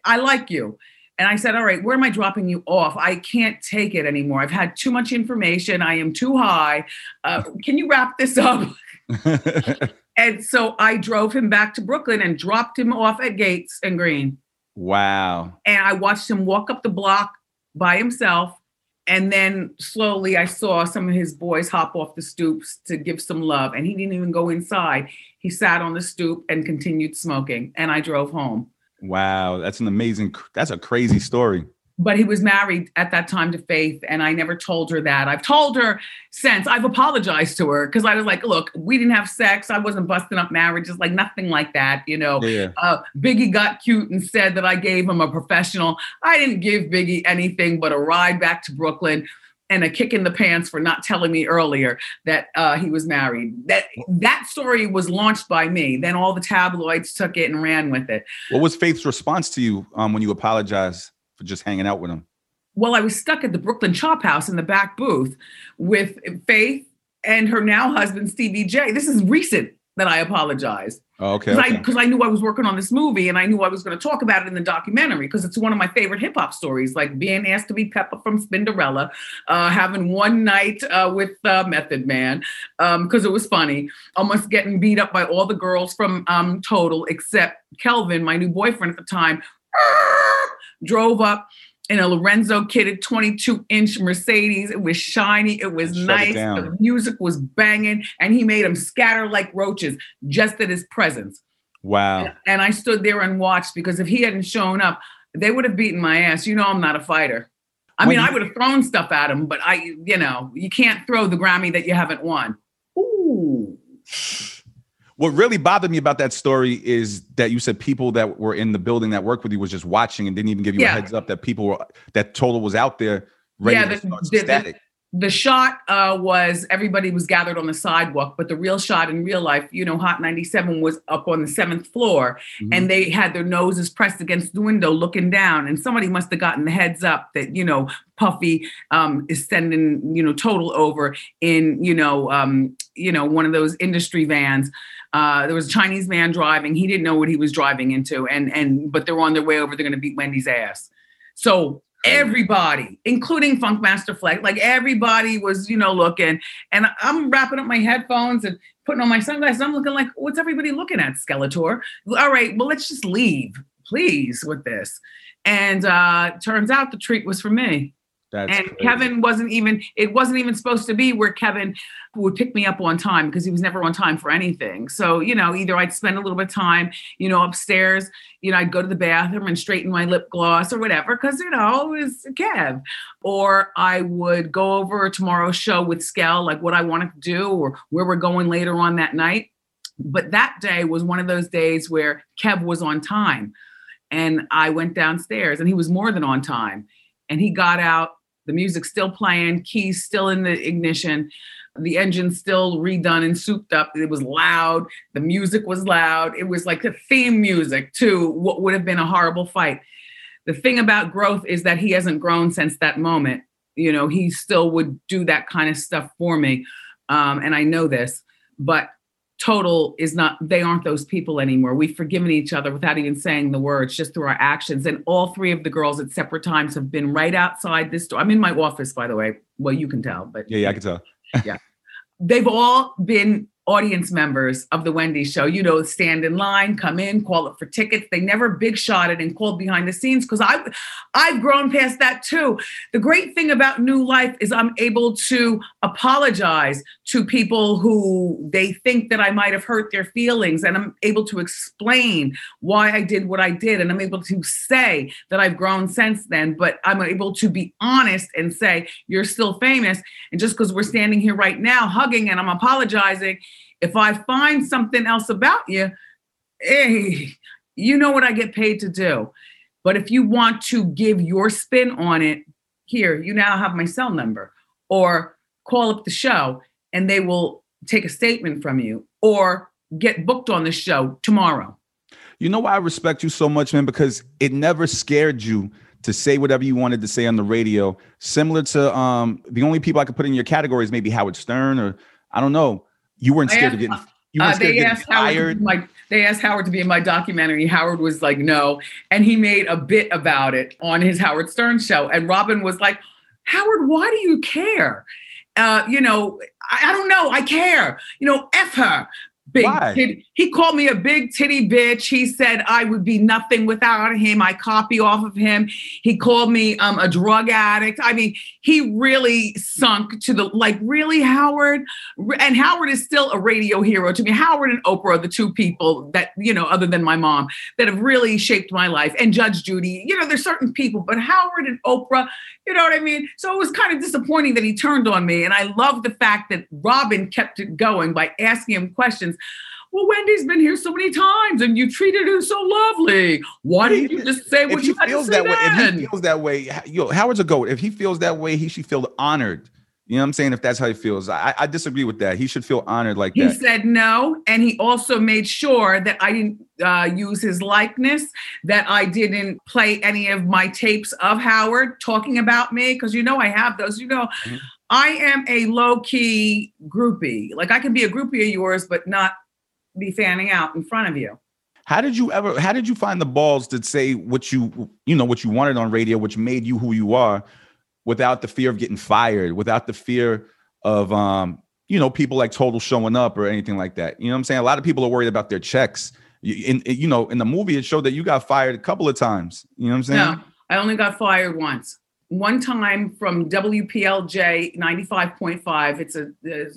Speaker 3: I like you. And I said, All right, where am I dropping you off? I can't take it anymore. I've had too much information. I am too high. Uh, can you wrap this up? and so I drove him back to Brooklyn and dropped him off at Gates and Greene.
Speaker 1: Wow.
Speaker 3: And I watched him walk up the block by himself. And then slowly I saw some of his boys hop off the stoops to give some love. And he didn't even go inside. He sat on the stoop and continued smoking. And I drove home.
Speaker 1: Wow. That's an amazing, that's a crazy story
Speaker 3: but he was married at that time to Faith, and I never told her that. I've told her since. I've apologized to her because I was like, "Look, we didn't have sex. I wasn't busting up marriages, like nothing like that." You know,
Speaker 1: yeah.
Speaker 3: uh, Biggie got cute and said that I gave him a professional. I didn't give Biggie anything but a ride back to Brooklyn and a kick in the pants for not telling me earlier that uh, he was married. That that story was launched by me. Then all the tabloids took it and ran with it.
Speaker 1: What was Faith's response to you um, when you apologized? Just hanging out with him?
Speaker 3: Well, I was stuck at the Brooklyn Chop House in the back booth with Faith and her now husband, Stevie J. This is recent that I apologized.
Speaker 1: Oh, okay.
Speaker 3: Because okay. I, I, knew I was working on this movie and I knew I was going to talk about it in the documentary because it's one of my favorite hip hop stories, like being asked to be Pepper from Spinderella, uh, having one night uh, with uh, Method Man because um, it was funny, almost getting beat up by all the girls from um, Total except Kelvin, my new boyfriend at the time drove up in a Lorenzo kitted 22 inch Mercedes. It was shiny, it was Shut nice, it the music was banging, and he made them scatter like roaches just at his presence.
Speaker 1: Wow.
Speaker 3: And, and I stood there and watched because if he hadn't shown up, they would have beaten my ass. You know, I'm not a fighter. I when mean, you- I would have thrown stuff at him, but I, you know, you can't throw the Grammy that you haven't won. Ooh.
Speaker 1: What really bothered me about that story is that you said people that were in the building that worked with you was just watching and didn't even give you yeah. a heads up that people were that total was out there ready yeah, the, to start
Speaker 3: the,
Speaker 1: static.
Speaker 3: The, the shot uh, was everybody was gathered on the sidewalk, but the real shot in real life, you know, Hot 97 was up on the seventh floor mm-hmm. and they had their noses pressed against the window looking down. And somebody must have gotten the heads up that, you know, Puffy um, is sending, you know, total over in, you know, um, you know, one of those industry vans. Uh, there was a Chinese man driving. He didn't know what he was driving into, and and but they're on their way over. They're going to beat Wendy's ass. So everybody, including Funkmaster Flex, like everybody was, you know, looking. And I'm wrapping up my headphones and putting on my sunglasses. I'm looking like, what's everybody looking at, Skeletor? All right, well, let's just leave, please, with this. And uh turns out the treat was for me. That's and crazy. Kevin wasn't even, it wasn't even supposed to be where Kevin would pick me up on time because he was never on time for anything. So, you know, either I'd spend a little bit of time, you know, upstairs, you know, I'd go to the bathroom and straighten my lip gloss or whatever, because, you know, it was Kev. Or I would go over tomorrow's show with Skell, like what I wanted to do or where we're going later on that night. But that day was one of those days where Kev was on time. And I went downstairs and he was more than on time. And he got out the music's still playing, keys still in the ignition, the engine still redone and souped up. It was loud. The music was loud. It was like the theme music to what would have been a horrible fight. The thing about growth is that he hasn't grown since that moment. You know, he still would do that kind of stuff for me. Um, and I know this, but total is not they aren't those people anymore. We've forgiven each other without even saying the words just through our actions. And all three of the girls at separate times have been right outside this door. I'm in my office by the way. Well you can tell but
Speaker 1: yeah yeah i can tell.
Speaker 3: Yeah. They've all been audience members of the Wendy show, you know, stand in line, come in, call up for tickets. They never big shot it and called behind the scenes because I I've grown past that too. The great thing about New Life is I'm able to apologize to people who they think that I might have hurt their feelings and I'm able to explain why I did what I did and I'm able to say that I've grown since then, but I'm able to be honest and say you're still famous and just because we're standing here right now hugging and I'm apologizing if I find something else about you, hey, you know what I get paid to do. But if you want to give your spin on it, here, you now have my cell number, or call up the show and they will take a statement from you, or get booked on the show tomorrow.
Speaker 1: You know why I respect you so much, man? Because it never scared you to say whatever you wanted to say on the radio. Similar to um, the only people I could put in your category is maybe Howard Stern or I don't know. You weren't scared asked, of getting. You weren't uh,
Speaker 3: scared they asked Howard. My, they asked Howard to be in my documentary. Howard was like, no, and he made a bit about it on his Howard Stern show. And Robin was like, Howard, why do you care? Uh, you know, I, I don't know. I care. You know, f her big titty. He called me a big titty bitch. He said I would be nothing without him. I copy off of him. He called me um, a drug addict. I mean, he really sunk to the like, really, Howard? And Howard is still a radio hero to me. Howard and Oprah are the two people that, you know, other than my mom, that have really shaped my life. And Judge Judy, you know, there's certain people, but Howard and Oprah, you know what I mean? So it was kind of disappointing that he turned on me. And I love the fact that Robin kept it going by asking him questions well, Wendy's been here so many times and you treated her so lovely. Why didn't you just say what
Speaker 1: if
Speaker 3: you
Speaker 1: he feels that then? way? If he feels that way, yo, Howard's a goat. If he feels that way, he should feel honored. You know what I'm saying? If that's how he feels, I, I disagree with that. He should feel honored like
Speaker 3: he
Speaker 1: that.
Speaker 3: He said no, and he also made sure that I didn't uh, use his likeness, that I didn't play any of my tapes of Howard talking about me, because you know I have those. You know, mm-hmm. I am a low key groupie. Like I can be a groupie of yours, but not be fanning out in front of you.
Speaker 1: How did you ever how did you find the balls to say what you you know what you wanted on radio, which made you who you are without the fear of getting fired, without the fear of um, you know, people like total showing up or anything like that. You know what I'm saying? A lot of people are worried about their checks. In, in you know, in the movie, it showed that you got fired a couple of times. You know what I'm saying? No,
Speaker 3: I only got fired once one time from WPLJ 95.5. It's a,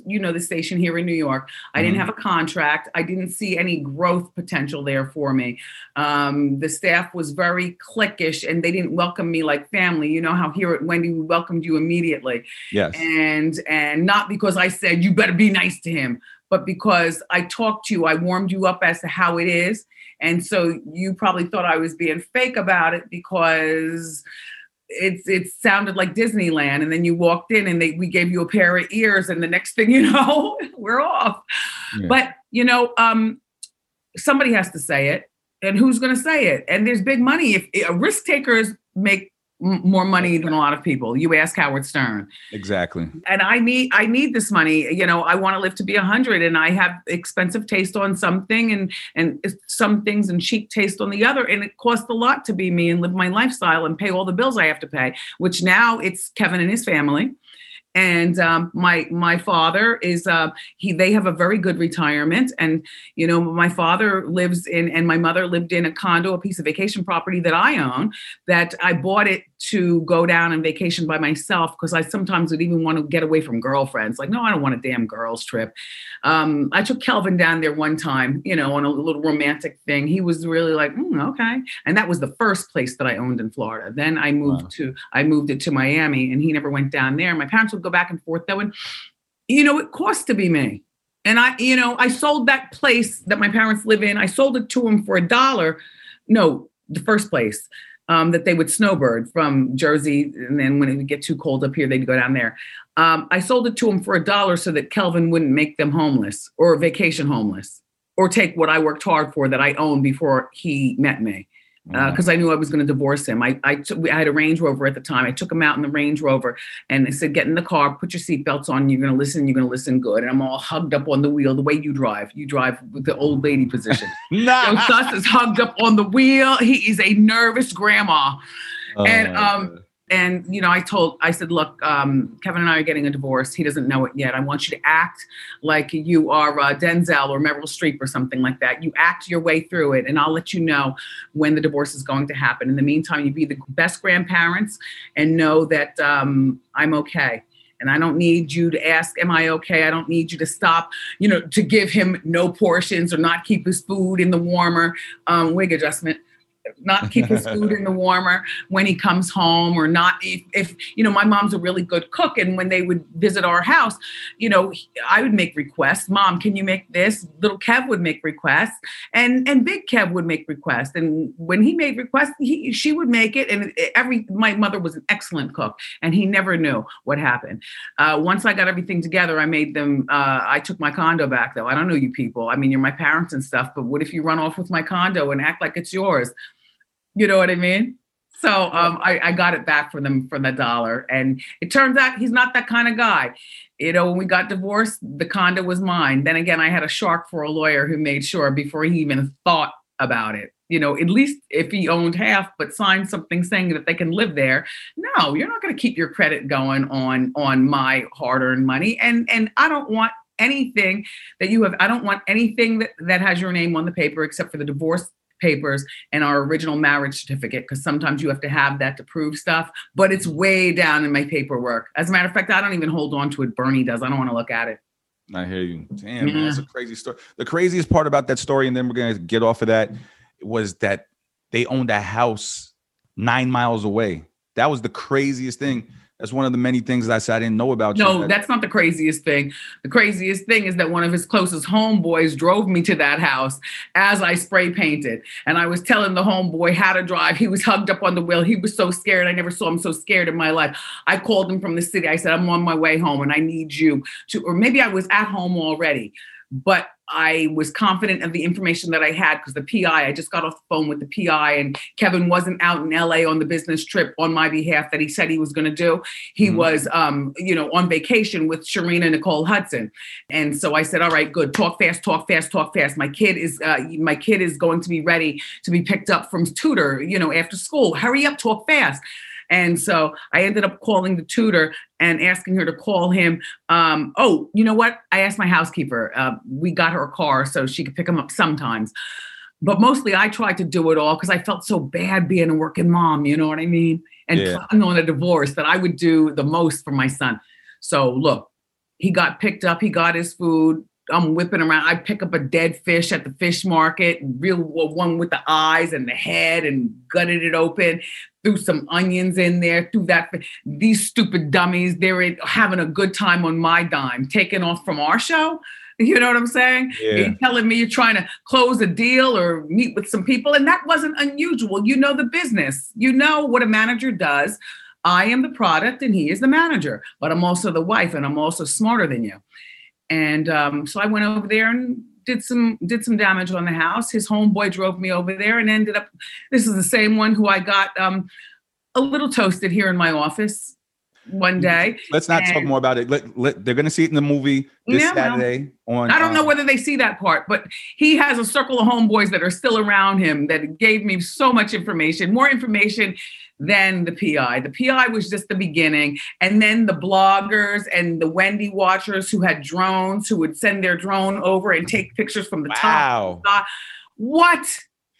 Speaker 3: you know, the station here in New York. I mm-hmm. didn't have a contract. I didn't see any growth potential there for me. Um, the staff was very cliquish and they didn't welcome me like family. You know how here at Wendy we welcomed you immediately.
Speaker 1: Yes.
Speaker 3: And and not because I said you better be nice to him, but because I talked to you, I warmed you up as to how it is. And so you probably thought I was being fake about it because it's it sounded like Disneyland. And then you walked in and they we gave you a pair of ears, and the next thing you know, we're off. Yeah. But you know, um, somebody has to say it, and who's going to say it? And there's big money. If, if risk takers make more money than a lot of people. You ask Howard Stern.
Speaker 1: Exactly.
Speaker 3: And I need I need this money. You know, I want to live to be a hundred, and I have expensive taste on something, and and some things and cheap taste on the other, and it costs a lot to be me and live my lifestyle and pay all the bills I have to pay. Which now it's Kevin and his family and um, my my father is uh, he they have a very good retirement. And you know my father lives in and my mother lived in a condo a piece of vacation property that i own that i bought it to go down and vacation by myself because I sometimes would even want to get away from girlfriends. Like, no, I don't want a damn girls trip. Um, I took Kelvin down there one time, you know, on a little romantic thing. He was really like, mm, okay, and that was the first place that I owned in Florida. Then I moved wow. to I moved it to Miami, and he never went down there. My parents would go back and forth though, and you know, it cost to be me. And I, you know, I sold that place that my parents live in. I sold it to him for a dollar. No, the first place um, that they would snowbird from Jersey. And then when it would get too cold up here, they'd go down there. Um, I sold it to him for a dollar so that Kelvin wouldn't make them homeless or vacation homeless or take what I worked hard for that I owned before he met me because uh, I knew I was going to divorce him. I I, took, I had a Range Rover at the time. I took him out in the Range Rover and I said, "Get in the car, put your seatbelts on. You're going to listen. You're going to listen good." And I'm all hugged up on the wheel, the way you drive. You drive with the old lady position. nah. Suss is hugged up on the wheel. He is a nervous grandma, oh, and um, And you know, I told, I said, look, um, Kevin and I are getting a divorce. He doesn't know it yet. I want you to act like you are uh, Denzel or Meryl Streep or something like that. You act your way through it, and I'll let you know when the divorce is going to happen. In the meantime, you be the best grandparents and know that um, I'm okay and I don't need you to ask, Am I okay? I don't need you to stop, you know, to give him no portions or not keep his food in the warmer. Um, wig adjustment not keep his food in the warmer when he comes home or not if, if, you know my mom's a really good cook and when they would visit our house you know i would make requests mom can you make this? Little kev would make requests and and big kev would make requests and when he made requests he, she would make it and every my mother was an excellent cook and he never knew what happened. Uh, once i got everything together i made them uh, i took my condo back though. I don't know you people. I mean you're my parents and stuff but what if you run off with my condo and act like it's yours you know what I mean? So um, I, I, got it back for them for the dollar. And it turns out he's not that kind of guy. You know, when we got divorced, the condo was mine. Then again, I had a shark for a lawyer who made sure before he even thought about it. You know, at least if he owned half, but signed something saying that they can live there. No, you're not going to keep your credit going on on my hard-earned money. And and I don't want anything that you have. I don't want anything that, that has your name on the paper except for the divorce papers and our original marriage certificate because sometimes you have to have that to prove stuff but it's way down in my paperwork. As a matter of fact i don't even hold on to it bernie does. I don't want to look at it.
Speaker 1: I hear you. Damn yeah. man, that's a crazy story the craziest part about that story and then we're gonna get off of that was that they owned a house nine miles away. That was the craziest thing that's one of the many things that I said I didn't know about.
Speaker 3: No, you. that's not the craziest thing. The craziest thing is that one of his closest homeboys drove me to that house as I spray painted. And I was telling the homeboy how to drive. He was hugged up on the wheel. He was so scared. I never saw him so scared in my life. I called him from the city. I said, I'm on my way home and I need you to, or maybe I was at home already but I was confident of the information that I had because the PI, I just got off the phone with the PI, and Kevin wasn't out in LA on the business trip on my behalf that he said he was going to do. He mm-hmm. was, um, you know, on vacation with Sharina Nicole Hudson, and so I said, "All right, good. Talk fast, talk fast, talk fast. My kid is, uh, my kid is going to be ready to be picked up from tutor, you know, after school. Hurry up, talk fast." And so I ended up calling the tutor and asking her to call him. Um, oh, you know what? I asked my housekeeper. Uh, we got her a car so she could pick him up sometimes. But mostly I tried to do it all because I felt so bad being a working mom, you know what I mean? And yeah. on a divorce that I would do the most for my son. So look, he got picked up, he got his food. I'm whipping around. I pick up a dead fish at the fish market, real one with the eyes and the head, and gutted it open. Threw some onions in there. Threw that. These stupid dummies, they're having a good time on my dime, taking off from our show. You know what I'm saying? Yeah. You're telling me you're trying to close a deal or meet with some people, and that wasn't unusual. You know the business. You know what a manager does. I am the product, and he is the manager. But I'm also the wife, and I'm also smarter than you. And um, so I went over there and did some did some damage on the house. His homeboy drove me over there and ended up. This is the same one who I got um, a little toasted here in my office one mm-hmm. day.
Speaker 1: Let's not and, talk more about it. Let, let, they're going to see it in the movie this yeah, Saturday well, on.
Speaker 3: I don't know um, whether they see that part, but he has a circle of homeboys that are still around him that gave me so much information, more information than the PI. The PI was just the beginning. And then the bloggers and the Wendy watchers who had drones who would send their drone over and take pictures from the wow. top. What?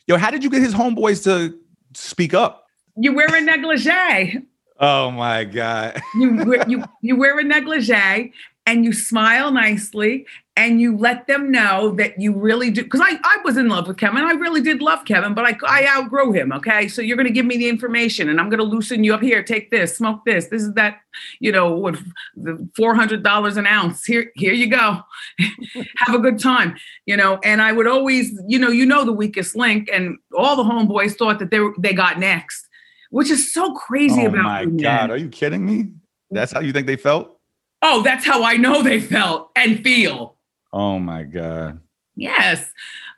Speaker 1: Yo, how did you get his homeboys to speak up?
Speaker 3: You wear a negligee.
Speaker 1: Oh my God.
Speaker 3: you, you, you wear a negligee and you smile nicely and you let them know that you really do because I, I was in love with kevin. I really did love kevin but i, I outgrow him okay? So you're going to give me the information and i'm going to loosen you up. Here take this smoke this. This is that you know what the $400 an ounce. Here here you go. Have a good time you know? And i would always you know you know the weakest link and all the homeboys thought that they were, they got next which is so crazy
Speaker 1: oh
Speaker 3: about
Speaker 1: my god are you kidding me? That's how you think they felt?
Speaker 3: Oh, that's how I know they felt and feel.
Speaker 1: Oh my God.
Speaker 3: Yes.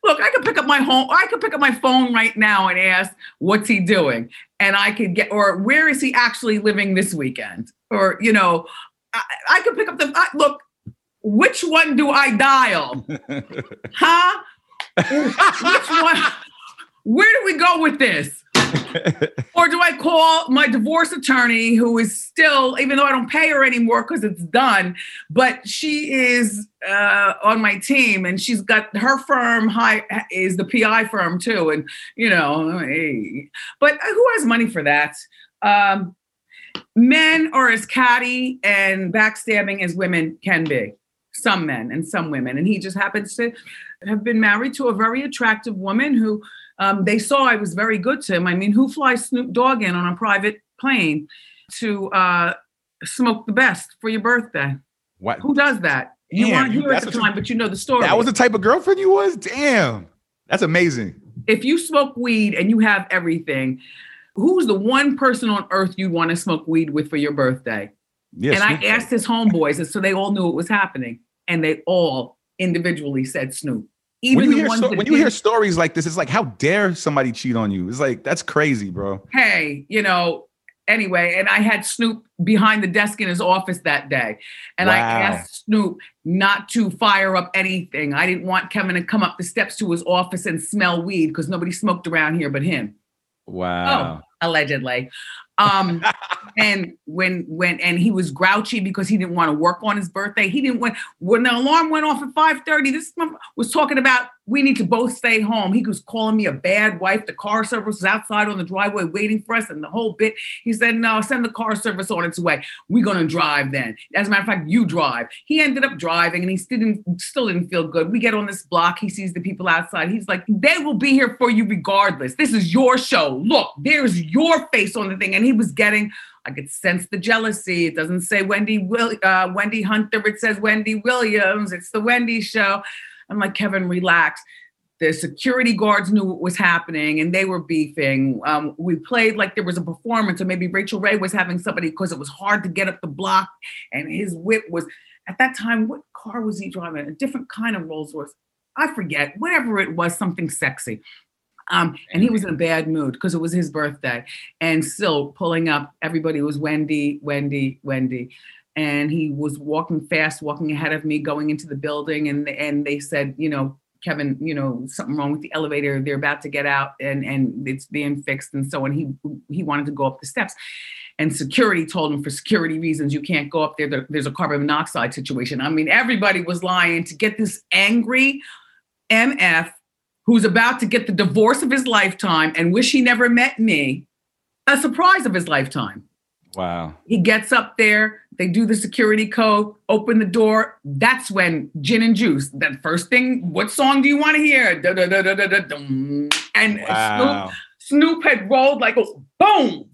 Speaker 3: Look, I could pick up my home, I could pick up my phone right now and ask, what's he doing? And I could get, or where is he actually living this weekend? Or, you know, I, I could pick up the, I, look, which one do I dial? huh? which one? Where do we go with this? or do I call my divorce attorney, who is still, even though I don't pay her anymore because it's done, but she is uh, on my team and she's got her firm high is the PI firm too, and you know, hey. but who has money for that? Um, men are as catty and backstabbing as women can be. Some men and some women, and he just happens to have been married to a very attractive woman who um, they saw I was very good to him. I mean, who flies Snoop Dogg in on a private plane to uh, smoke the best for your birthday? What? Who does that? You Damn, weren't here at the time, but you know the story.
Speaker 1: That was the type of girlfriend you was. Damn, that's amazing.
Speaker 3: If you smoke weed and you have everything, who's the one person on earth you want to smoke weed with for your birthday? Yes, and I asked his homeboys, and so they all knew it was happening, and they all individually said Snoop.
Speaker 1: Even when you, hear, so, when you hear stories like this, it's like, how dare somebody cheat on you? It's like that's crazy, bro.
Speaker 3: Hey, you know. Anyway, and I had Snoop behind the desk in his office that day, and wow. I asked Snoop not to fire up anything. I didn't want Kevin to come up the steps to his office and smell weed because nobody smoked around here but him.
Speaker 1: Wow.
Speaker 3: Oh, allegedly. Um, and when when and he was grouchy because he didn't want to work on his birthday. He didn't want when the alarm went off at 5:30. This was talking about we need to both stay home. He was calling me a bad wife. The car service was outside on the driveway waiting for us, and the whole bit. He said, No, send the car service on its way. We're gonna drive then. As a matter of fact, you drive. He ended up driving and he still didn't still didn't feel good. We get on this block, he sees the people outside. He's like, They will be here for you regardless. This is your show. Look, there's your face on the thing. And he was getting I could sense the jealousy. It doesn't say Wendy Will uh, Wendy Hunter. It says Wendy Williams. It's the Wendy show. I'm like, Kevin, relax. The security guards knew what was happening and they were beefing. Um, we played like there was a performance, or maybe Rachael Ray was having somebody because it was hard to get up the block, and his whip was at that time. What car was he driving? A different kind of Rolls Royce. I forget. Whatever it was, something sexy. Um, and he was in a bad mood because it was his birthday. And still pulling up, everybody was Wendy, Wendy, Wendy and he was walking fast, walking ahead of me, going into the building, and and they said, you know, Kevin, you know, something wrong with the elevator. They're about to get out, and and it's being fixed, and so on. He he wanted to go up the steps, and security told him for security reasons you can't go up there. There's a carbon monoxide situation. I mean, everybody was lying to get this angry MF who's about to get the divorce of his lifetime and wish he never met me, a surprise of his lifetime.
Speaker 1: Wow.
Speaker 3: He gets up there, they do the security code, open the door. That's when gin and juice, that first thing, what song do you want to hear? Da, da, da, da, da, da, and wow. Snoop, Snoop had rolled like, a boom.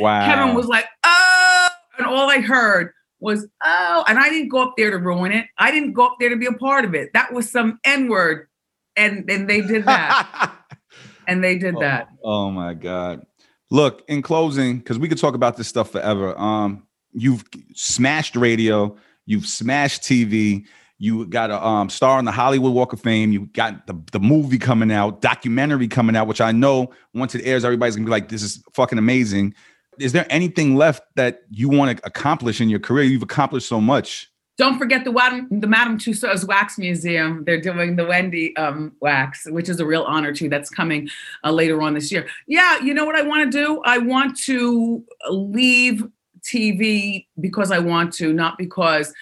Speaker 3: Wow. Kevin was like, oh, and all I heard was, oh, and I didn't go up there to ruin it. I didn't go up there to be a part of it. That was some N word. And, and they did that. and they did
Speaker 1: oh,
Speaker 3: that.
Speaker 1: Oh my God. Look, in closing, because we could talk about this stuff forever. Um, you've smashed radio, you've smashed TV, you got a um, star on the Hollywood Walk of Fame, you got the, the movie coming out, documentary coming out, which I know once it airs, everybody's gonna be like, this is fucking amazing. Is there anything left that you want to accomplish in your career? You've accomplished so much.
Speaker 3: Don't forget the the Madame Tussauds Wax Museum. They're doing the Wendy um, wax, which is a real honor too. That's coming uh, later on this year. Yeah, you know what I want to do? I want to leave TV because I want to, not because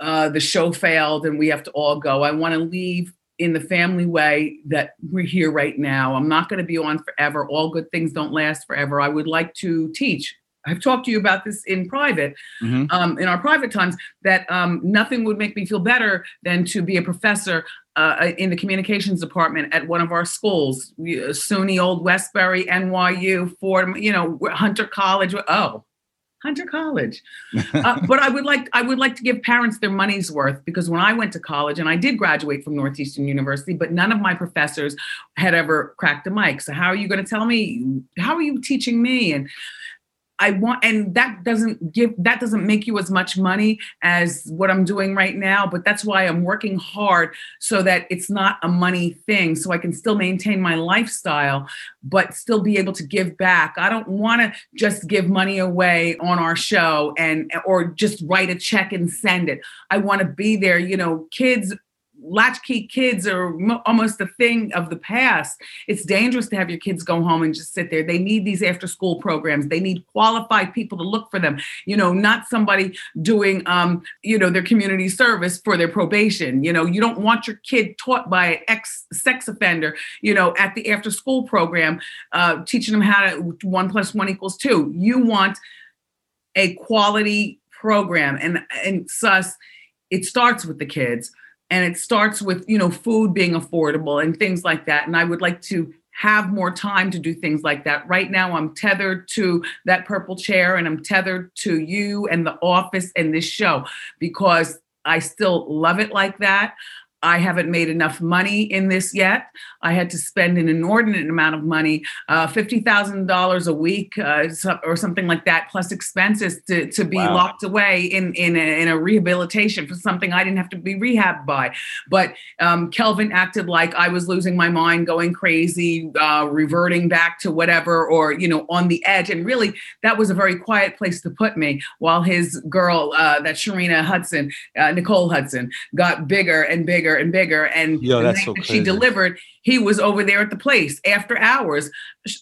Speaker 3: uh, the show failed and we have to all go. I want to leave in the family way that we're here right now. I'm not going to be on forever. All good things don't last forever. I would like to teach I've talked to you about this in private, mm-hmm. um, in our private times, that um, nothing would make me feel better than to be a professor uh, in the communications department at one of our schools, SUNY Old Westbury, NYU, Fordham, you know, Hunter College. Oh, Hunter College. Uh, but I would like I would like to give parents their money's worth because when I went to college and I did graduate from Northeastern University, but none of my professors had ever cracked a mic. So how are you going to tell me? How are you teaching me? And I want, and that doesn't give, that doesn't make you as much money as what I'm doing right now. But that's why I'm working hard so that it's not a money thing. So I can still maintain my lifestyle, but still be able to give back. I don't want to just give money away on our show and, or just write a check and send it. I want to be there. You know, kids latchkey kids are mo- almost a thing of the past. It's dangerous to have your kids go home and just sit there. They need these after school programs. They need qualified people to look for them. You know, not somebody doing, um, you know, their community service for their probation. You know, you don't want your kid taught by an ex sex offender. You know, at the after school program, uh, teaching them how to one plus one equals two. You want a quality program, and and Suss, it starts with the kids and it starts with you know food being affordable and things like that. And i would like to have more time to do things like that. Right now i'm tethered to that purple chair and i'm tethered to you and the office and this show because i still love it like that I haven't made enough money in this yet. I had to spend an inordinate amount of money, uh, $50,000 a week uh, or something like that, plus expenses to, to be wow. locked away in, in a, in, a, rehabilitation for something I didn't have to be rehabbed by. But um, Kelvin acted like I was losing my mind, going crazy, uh, reverting back to whatever, or, you know, on the edge. And really, that was a very quiet place to put me while his girl, uh, that Sharina Hudson, uh, Nicole Hudson, got bigger and bigger bigger and bigger. And
Speaker 1: Yo,
Speaker 3: the
Speaker 1: night so
Speaker 3: that she delivered, he was over there at the place after hours.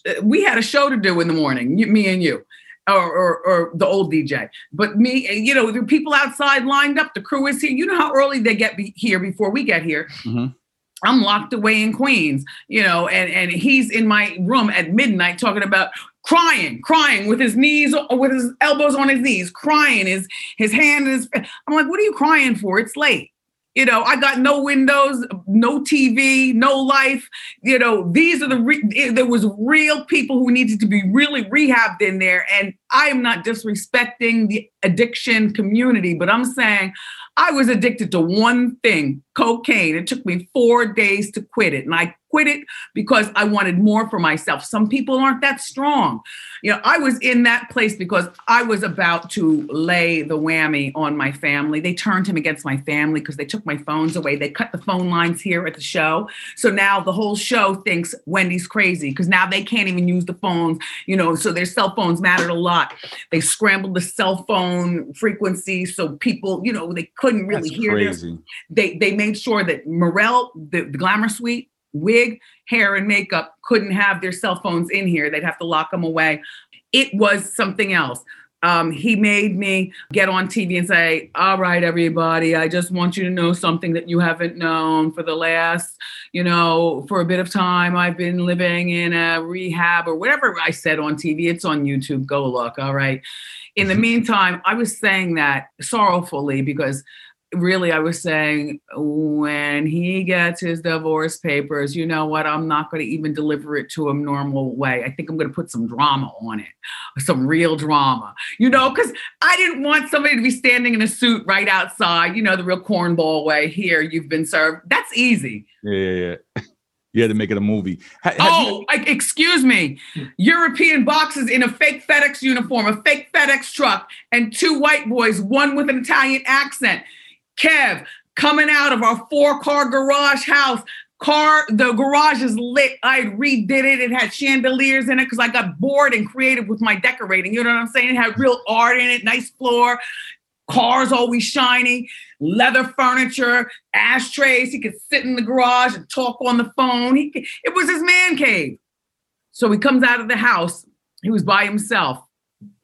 Speaker 3: Uh, we had a show to do in the morning, me and you. Or, or, or, the old DJ. But me, you know, the people outside lined up. The crew is here. You know how early they get be- here before we get here. Mm-hmm. I'm locked away in Queens, you know, and, and he's in my room at midnight talking about crying, crying with his knees, with his elbows on his knees, crying, his his hand is. I'm like, what are you crying for? It's late. You know, I got no windows, no TV, no life. You know, these are the re- there was real people who needed to be really rehabbed in there. And I am not disrespecting the addiction community, but I'm saying I was addicted to one thing, cocaine. It took me four days to quit it. And I quit it because I wanted more for myself. Some people aren't that strong. You know, I was in that place because I was about to lay the whammy on my family. They turned him against my family because they took my phones away. They cut the phone lines here at the show. So now the whole show thinks Wendy's crazy because now they can't even use the phones, you know, so their cell phones mattered a lot. They scrambled the cell phone frequency so people, you know, they couldn't really That's hear crazy. this. They they made sure that Morel, the, the Glamour Suite, wig, hair, and makeup couldn't have their cell phones in here. They'd have to lock them away. It was something else. Um, he made me get on TV and say, All right, everybody, I just want you to know something that you haven't known for the last, you know, for a bit of time. I've been living in a rehab or whatever I said on TV. It's on YouTube. Go look. All right. In the meantime, I was saying that sorrowfully because really i was saying when he gets his divorce papers you know what i'm not going to even deliver it to him normal way i think i'm going to put some drama on it some real drama you know because i didn't want somebody to be standing in a suit right outside you know the real cornball way here you've been served that's easy
Speaker 1: yeah yeah yeah You had to make it a movie.
Speaker 3: Ha- oh, you- excuse me. European boxes in a fake FedEx uniform, a fake FedEx truck, and two white boys, one with an Italian accent. Kev, coming out of our four car garage house. Car, the garage is lit. I redid it. It had chandeliers in it because I got bored and creative with my decorating. You know what I'm saying? It had real art in it, nice floor, cars always shiny, leather furniture, ashtrays. He could sit in the garage and talk on the phone. He, it was his man cave. So he comes out of the house. He was by himself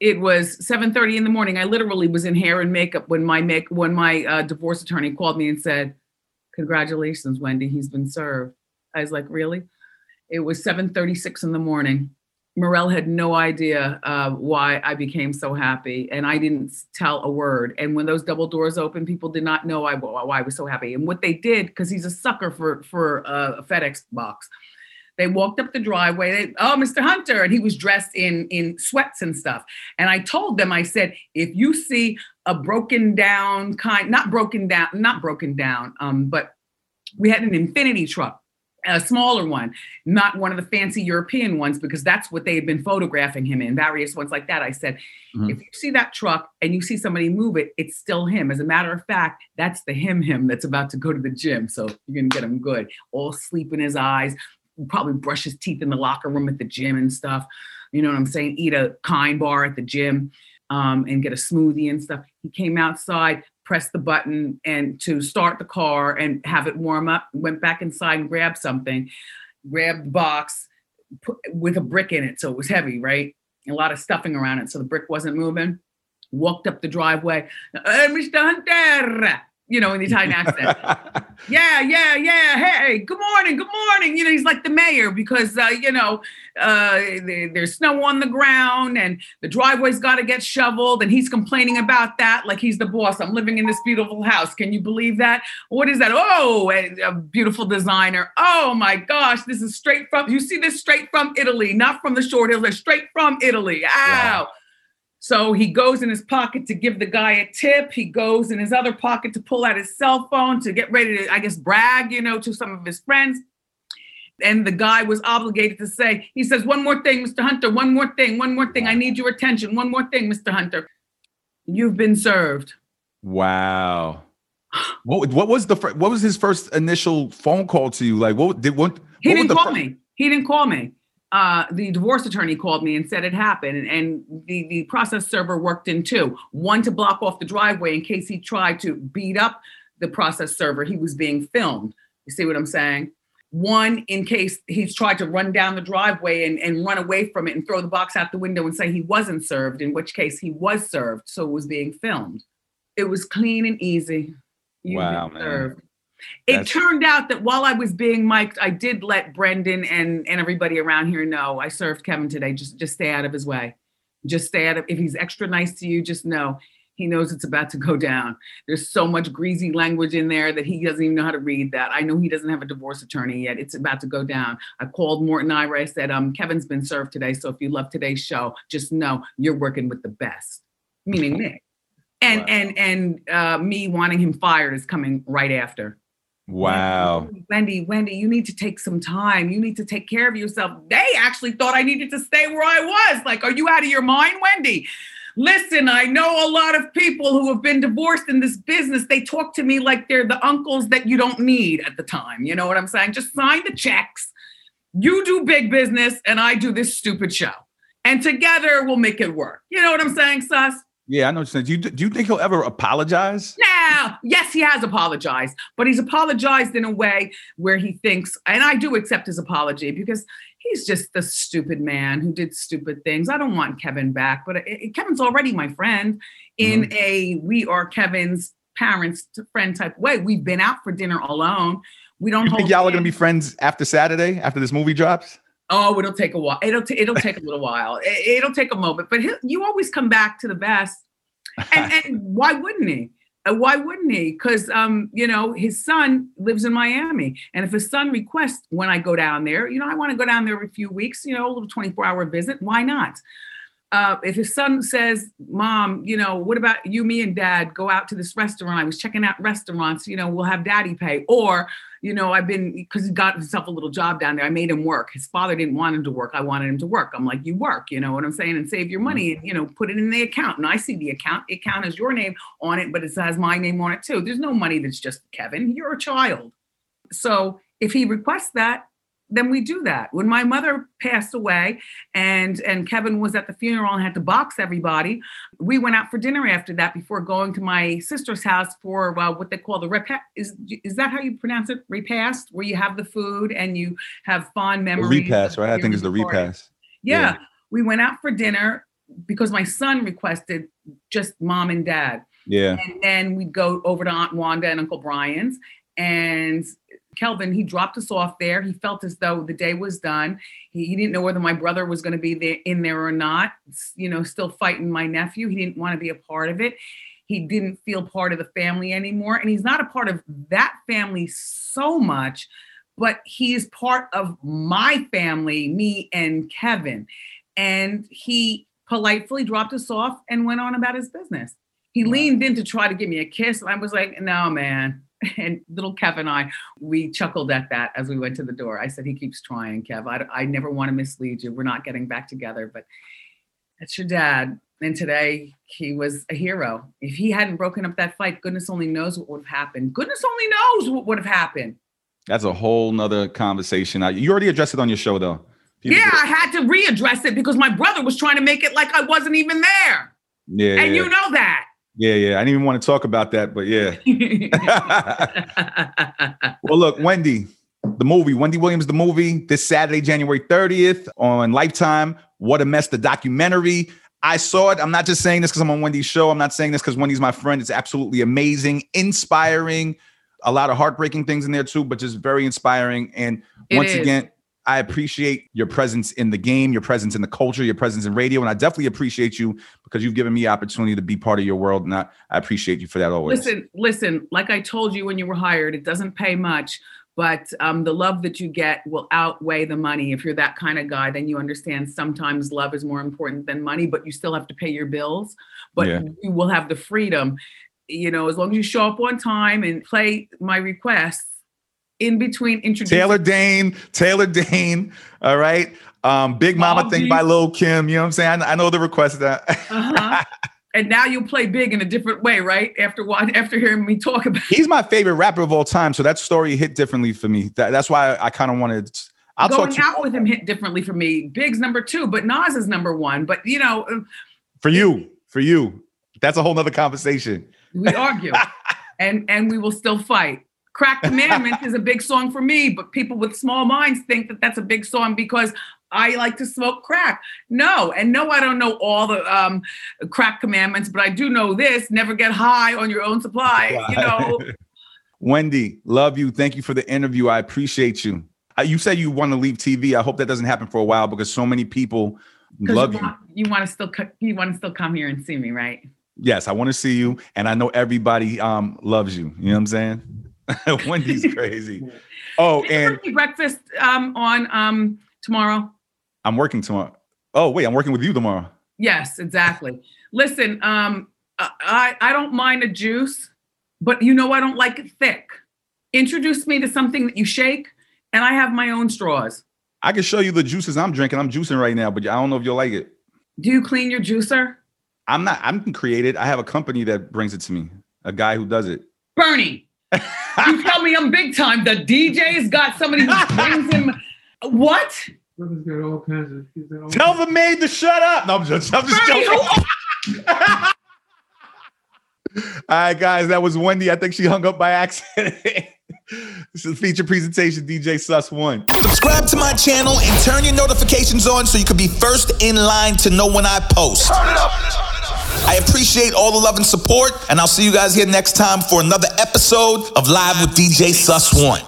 Speaker 3: it was 7:30 in the morning. I literally was in hair and makeup when my make when my uh, divorce attorney called me and said, "Congratulations, Wendy, he's been served." I was like, "Really?" It was 7:36 in the morning. Morel had no idea uh, why I became so happy, and I didn't tell a word. And when those double doors opened, people did not know I, why I was so happy. And what they did, because he's a sucker for for uh, a FedEx box, they walked up the driveway. They, oh, Mr. Hunter, and he was dressed in in sweats and stuff. And I told them, I said, if you see a broken down kind, not broken down, not broken down, um, but we had an Infiniti truck a smaller one, not one of the fancy European ones, because that's what they had been photographing him in, various ones like that. I said, mm-hmm. if you see that truck and you see somebody move it, it's still him. As a matter of fact, that's the him him that's about to go to the gym. So you're gonna get him good. All sleep in his eyes, probably brush his teeth in the locker room at the gym and stuff. You know what I'm saying? Eat a kind bar at the gym um, and get a smoothie and stuff. He came outside, press the button and to start the car and have it warm up. Went back inside and grabbed something, grabbed the box put, with a brick in it, so it was heavy, right? A lot of stuffing around it, so the brick wasn't moving. Walked up the driveway, uh, Mr. Hunter, you know, in the Italian accent. yeah, yeah, yeah. Hey, good morning, good morning. You know, he's like the mayor because uh, you know uh, there's snow on the ground and the driveway's got to get shoveled, and he's complaining about that like he's the boss. I'm living in this beautiful house. Can you believe that? What is that? Oh, a, a beautiful designer. Oh my gosh, this is straight from. You see this straight from Italy, not from the short hills. Straight from Italy. Ow. Wow. So he goes in his pocket to give the guy a tip. He goes in his other pocket to pull out his cell phone to get ready to, I guess, brag, you know, to some of his friends. And the guy was obligated to say, he says, one more thing, Mr. Hunter, one more thing, one more thing. I need your attention. One more thing, Mr. Hunter. You've been served.
Speaker 1: Wow. What, what was the what was his first initial phone call to you? Like what did what
Speaker 3: he
Speaker 1: what
Speaker 3: didn't call me. He didn't call me uh, the divorce attorney called me and said it happened, and the the process server worked in two. One to block off the driveway in case he tried to beat up the process server. He was being filmed. You see what I'm saying? One in case he's tried to run down the driveway and, and run away from it and throw the box out the window and say he wasn't served, in which case he was served, so it was being filmed. It was clean and easy.
Speaker 1: You've wow, man. Served.
Speaker 3: It That's... turned out that while I was being mic'd, I did let Brendan and, and everybody around here know I served Kevin today. Just just stay out of his way. Just stay out of if he's extra nice to you, just know he knows it's about to go down. There's so much greasy language in there that he doesn't even know how to read that. I know he doesn't have a divorce attorney yet. It's about to go down. I called Mort and Ira. I said, um, Kevin's been served today. So if you love today's show, just know you're working with the best, meaning Nick. And wow. and and uh, me wanting him fired is coming right after.
Speaker 1: Wow.
Speaker 3: Wendy, Wendy, you need to take some time. You need to take care of yourself. They actually thought I needed to stay where I was. Like, are you out of your mind, Wendy? Listen, I know a lot of people who have been divorced in this business. They talk to me like they're the uncles that you don't need at the time. You know what I'm saying? Just sign the checks. You do big business, and I do this stupid show. And together we'll make it work. You know what I'm saying, Suss?
Speaker 1: Yeah, I know what you're saying. Do you, do you think he'll ever apologize?
Speaker 3: No. Yes, he has apologized, but he's apologized in a way where he thinks, and I do accept his apology because he's just the stupid man who did stupid things. I don't want Kevin back, but it, Kevin's already my friend in mm-hmm. a we are Kevin's parents friend type way. We've been out for dinner alone. We don't.
Speaker 1: You think y'all are gonna be friends after Saturday after this movie drops?
Speaker 3: Oh, it'll take a while. It'll t- it'll take a little while. It, will take a moment, but you always come back to the best. And, and why wouldn't he? Uh, why wouldn't he? Because um, you know his son lives in Miami, and if his son requests when I go down there, you know I want to go down there every few weeks, you know, a little twenty four hour visit. Why not? Uh, if his son says, Mom, you know, what about you, me, and dad go out to this restaurant? I was checking out restaurants, you know, we'll have daddy pay. Or, you know, I've been, because he got himself a little job down there. I made him work. His father didn't want him to work. I wanted him to work. I'm like, you work, you know what I'm saying? And save your money and, you know, put it in the account. And I see the account. The account has your name on it, but it has my name on it too. There's no money that's just Kevin. You're a child. So if he requests that, then we do that. When my mother passed away and and Kevin was at the funeral and had to box everybody, we went out for dinner after that before going to my sister's house for uh, what they call the repast. Is is that how you pronounce it? Repast, where you have the food and you have fond memories.
Speaker 1: The repast, right? I think it's the repast.
Speaker 3: Yeah. yeah, we went out for dinner because my son requested just mom and dad.
Speaker 1: Yeah,
Speaker 3: and then we'd go over to Aunt Wanda and Uncle Brian's, and Kelvin, he dropped us off there. He felt as though the day was done. He, he didn't know whether my brother was going to be there in there or not. You know, still fighting my nephew. He didn't want to be a part of it. He didn't feel part of the family anymore, and he's not a part of that family so much, but he is part of my family, me and Kevin. And he politely dropped us off and went on about his business. He leaned in to try to give me a kiss. And I was like, no, man, and little Kev and I, we chuckled at that as we went to the door. I said, he keeps trying, Kev. I, I never want to mislead you. We're not getting back together, but that's your dad. And today he was a hero. If he hadn't broken up that fight, goodness only knows what would have happened. Goodness only knows what would have happened.
Speaker 1: That's a whole nother conversation. You already addressed it on your show, though.
Speaker 3: People yeah, I had to readdress it because my brother was trying to make it like I wasn't even there.
Speaker 1: Yeah.
Speaker 3: And you know that.
Speaker 1: Yeah, yeah. I didn't even want to talk about that, but yeah. well, look, Wendy, the movie, Wendy Williams, the movie, this Saturday, January 30th on Lifetime. What a mess, the documentary. I saw it. I'm not just saying this because I'm on Wendy's show. I'm not saying this because Wendy's my friend. It's absolutely amazing, inspiring, a lot of heartbreaking things in there too, but just very inspiring. And
Speaker 3: It
Speaker 1: once
Speaker 3: is.
Speaker 1: again, I appreciate your presence in the game, your presence in the culture, your presence in radio. And I definitely appreciate you because you've given me opportunity to be part of your world. And I, I appreciate you for that always.
Speaker 3: Listen, listen, like I told you when you were hired, it doesn't pay much, but um, the love that you get will outweigh the money. If you're that kind of guy, then you understand sometimes love is more important than money, but you still have to pay your bills. But
Speaker 1: Yeah.
Speaker 3: you will have the freedom, you know, as long as you show up on time and play my requests in between introducing.
Speaker 1: Taylor Dayne, Taylor Dayne. All right. Um, Big Mama
Speaker 3: Bobby.
Speaker 1: thing by Lil Kim. You know what I'm saying? I, I know the request that.
Speaker 3: Uh-huh. and now you'll play big in a different way, right? After what? After hearing me talk about.
Speaker 1: He's my favorite rapper of all time. So that story hit differently for me. That, that's why I, kind of wanted. I'll
Speaker 3: Going
Speaker 1: talk to you
Speaker 3: out with him hit differently for me. Big's number two, but Nas is number one. But you know, uh,
Speaker 1: for you. For you. That's a whole nother conversation.
Speaker 3: we argue, and and we will still fight. Crack Commandments is a big song for me, but people with small minds think that that's a big song because I like to smoke crack. No, and no, I don't know all the um, crack commandments, but I do know this: never get high on your own supply. You know,
Speaker 1: Wendy, love you. Thank you for the interview. I appreciate you. Uh, You said you want to leave TV. I hope that doesn't happen for a while because so many people love
Speaker 3: you
Speaker 1: you.
Speaker 3: want, you want to still you want to still come here and see me, right?
Speaker 1: Yes, I want to see you, and I know everybody um loves you. You know what I'm saying? Wendy's crazy. Oh, and
Speaker 3: breakfast um, on um, tomorrow.
Speaker 1: I'm working tomorrow. Oh, wait, I'm working with you tomorrow.
Speaker 3: Yes, exactly. Listen, um, I I don't mind a juice, but you know I don't like it thick. Introduce me to something that you shake, and I have my own straws.
Speaker 1: I can show you the juices I'm drinking. I'm juicing right now, but I don't know if you'll like it.
Speaker 3: Do you clean your juicer,
Speaker 1: I'm not. I'm created. I have a company that brings it to me. A guy who does it.
Speaker 3: Bernie? You tell me I'm big time. The DJ's got somebody who brings him. What?
Speaker 2: Brother's got all kinds of. He's got all
Speaker 1: Tell the maid to shut up. No, I'm just. I'm just
Speaker 3: Bernie,
Speaker 1: joking. All right, guys, that was Wendy. I think she hung up by accident. this is a feature presentation. DJ Suss one.
Speaker 4: Subscribe to my channel and turn your notifications on so you can be first in line to know when I post. I appreciate all the love and support, and I'll see you guys here next time for another episode of Live with DJ Suss One.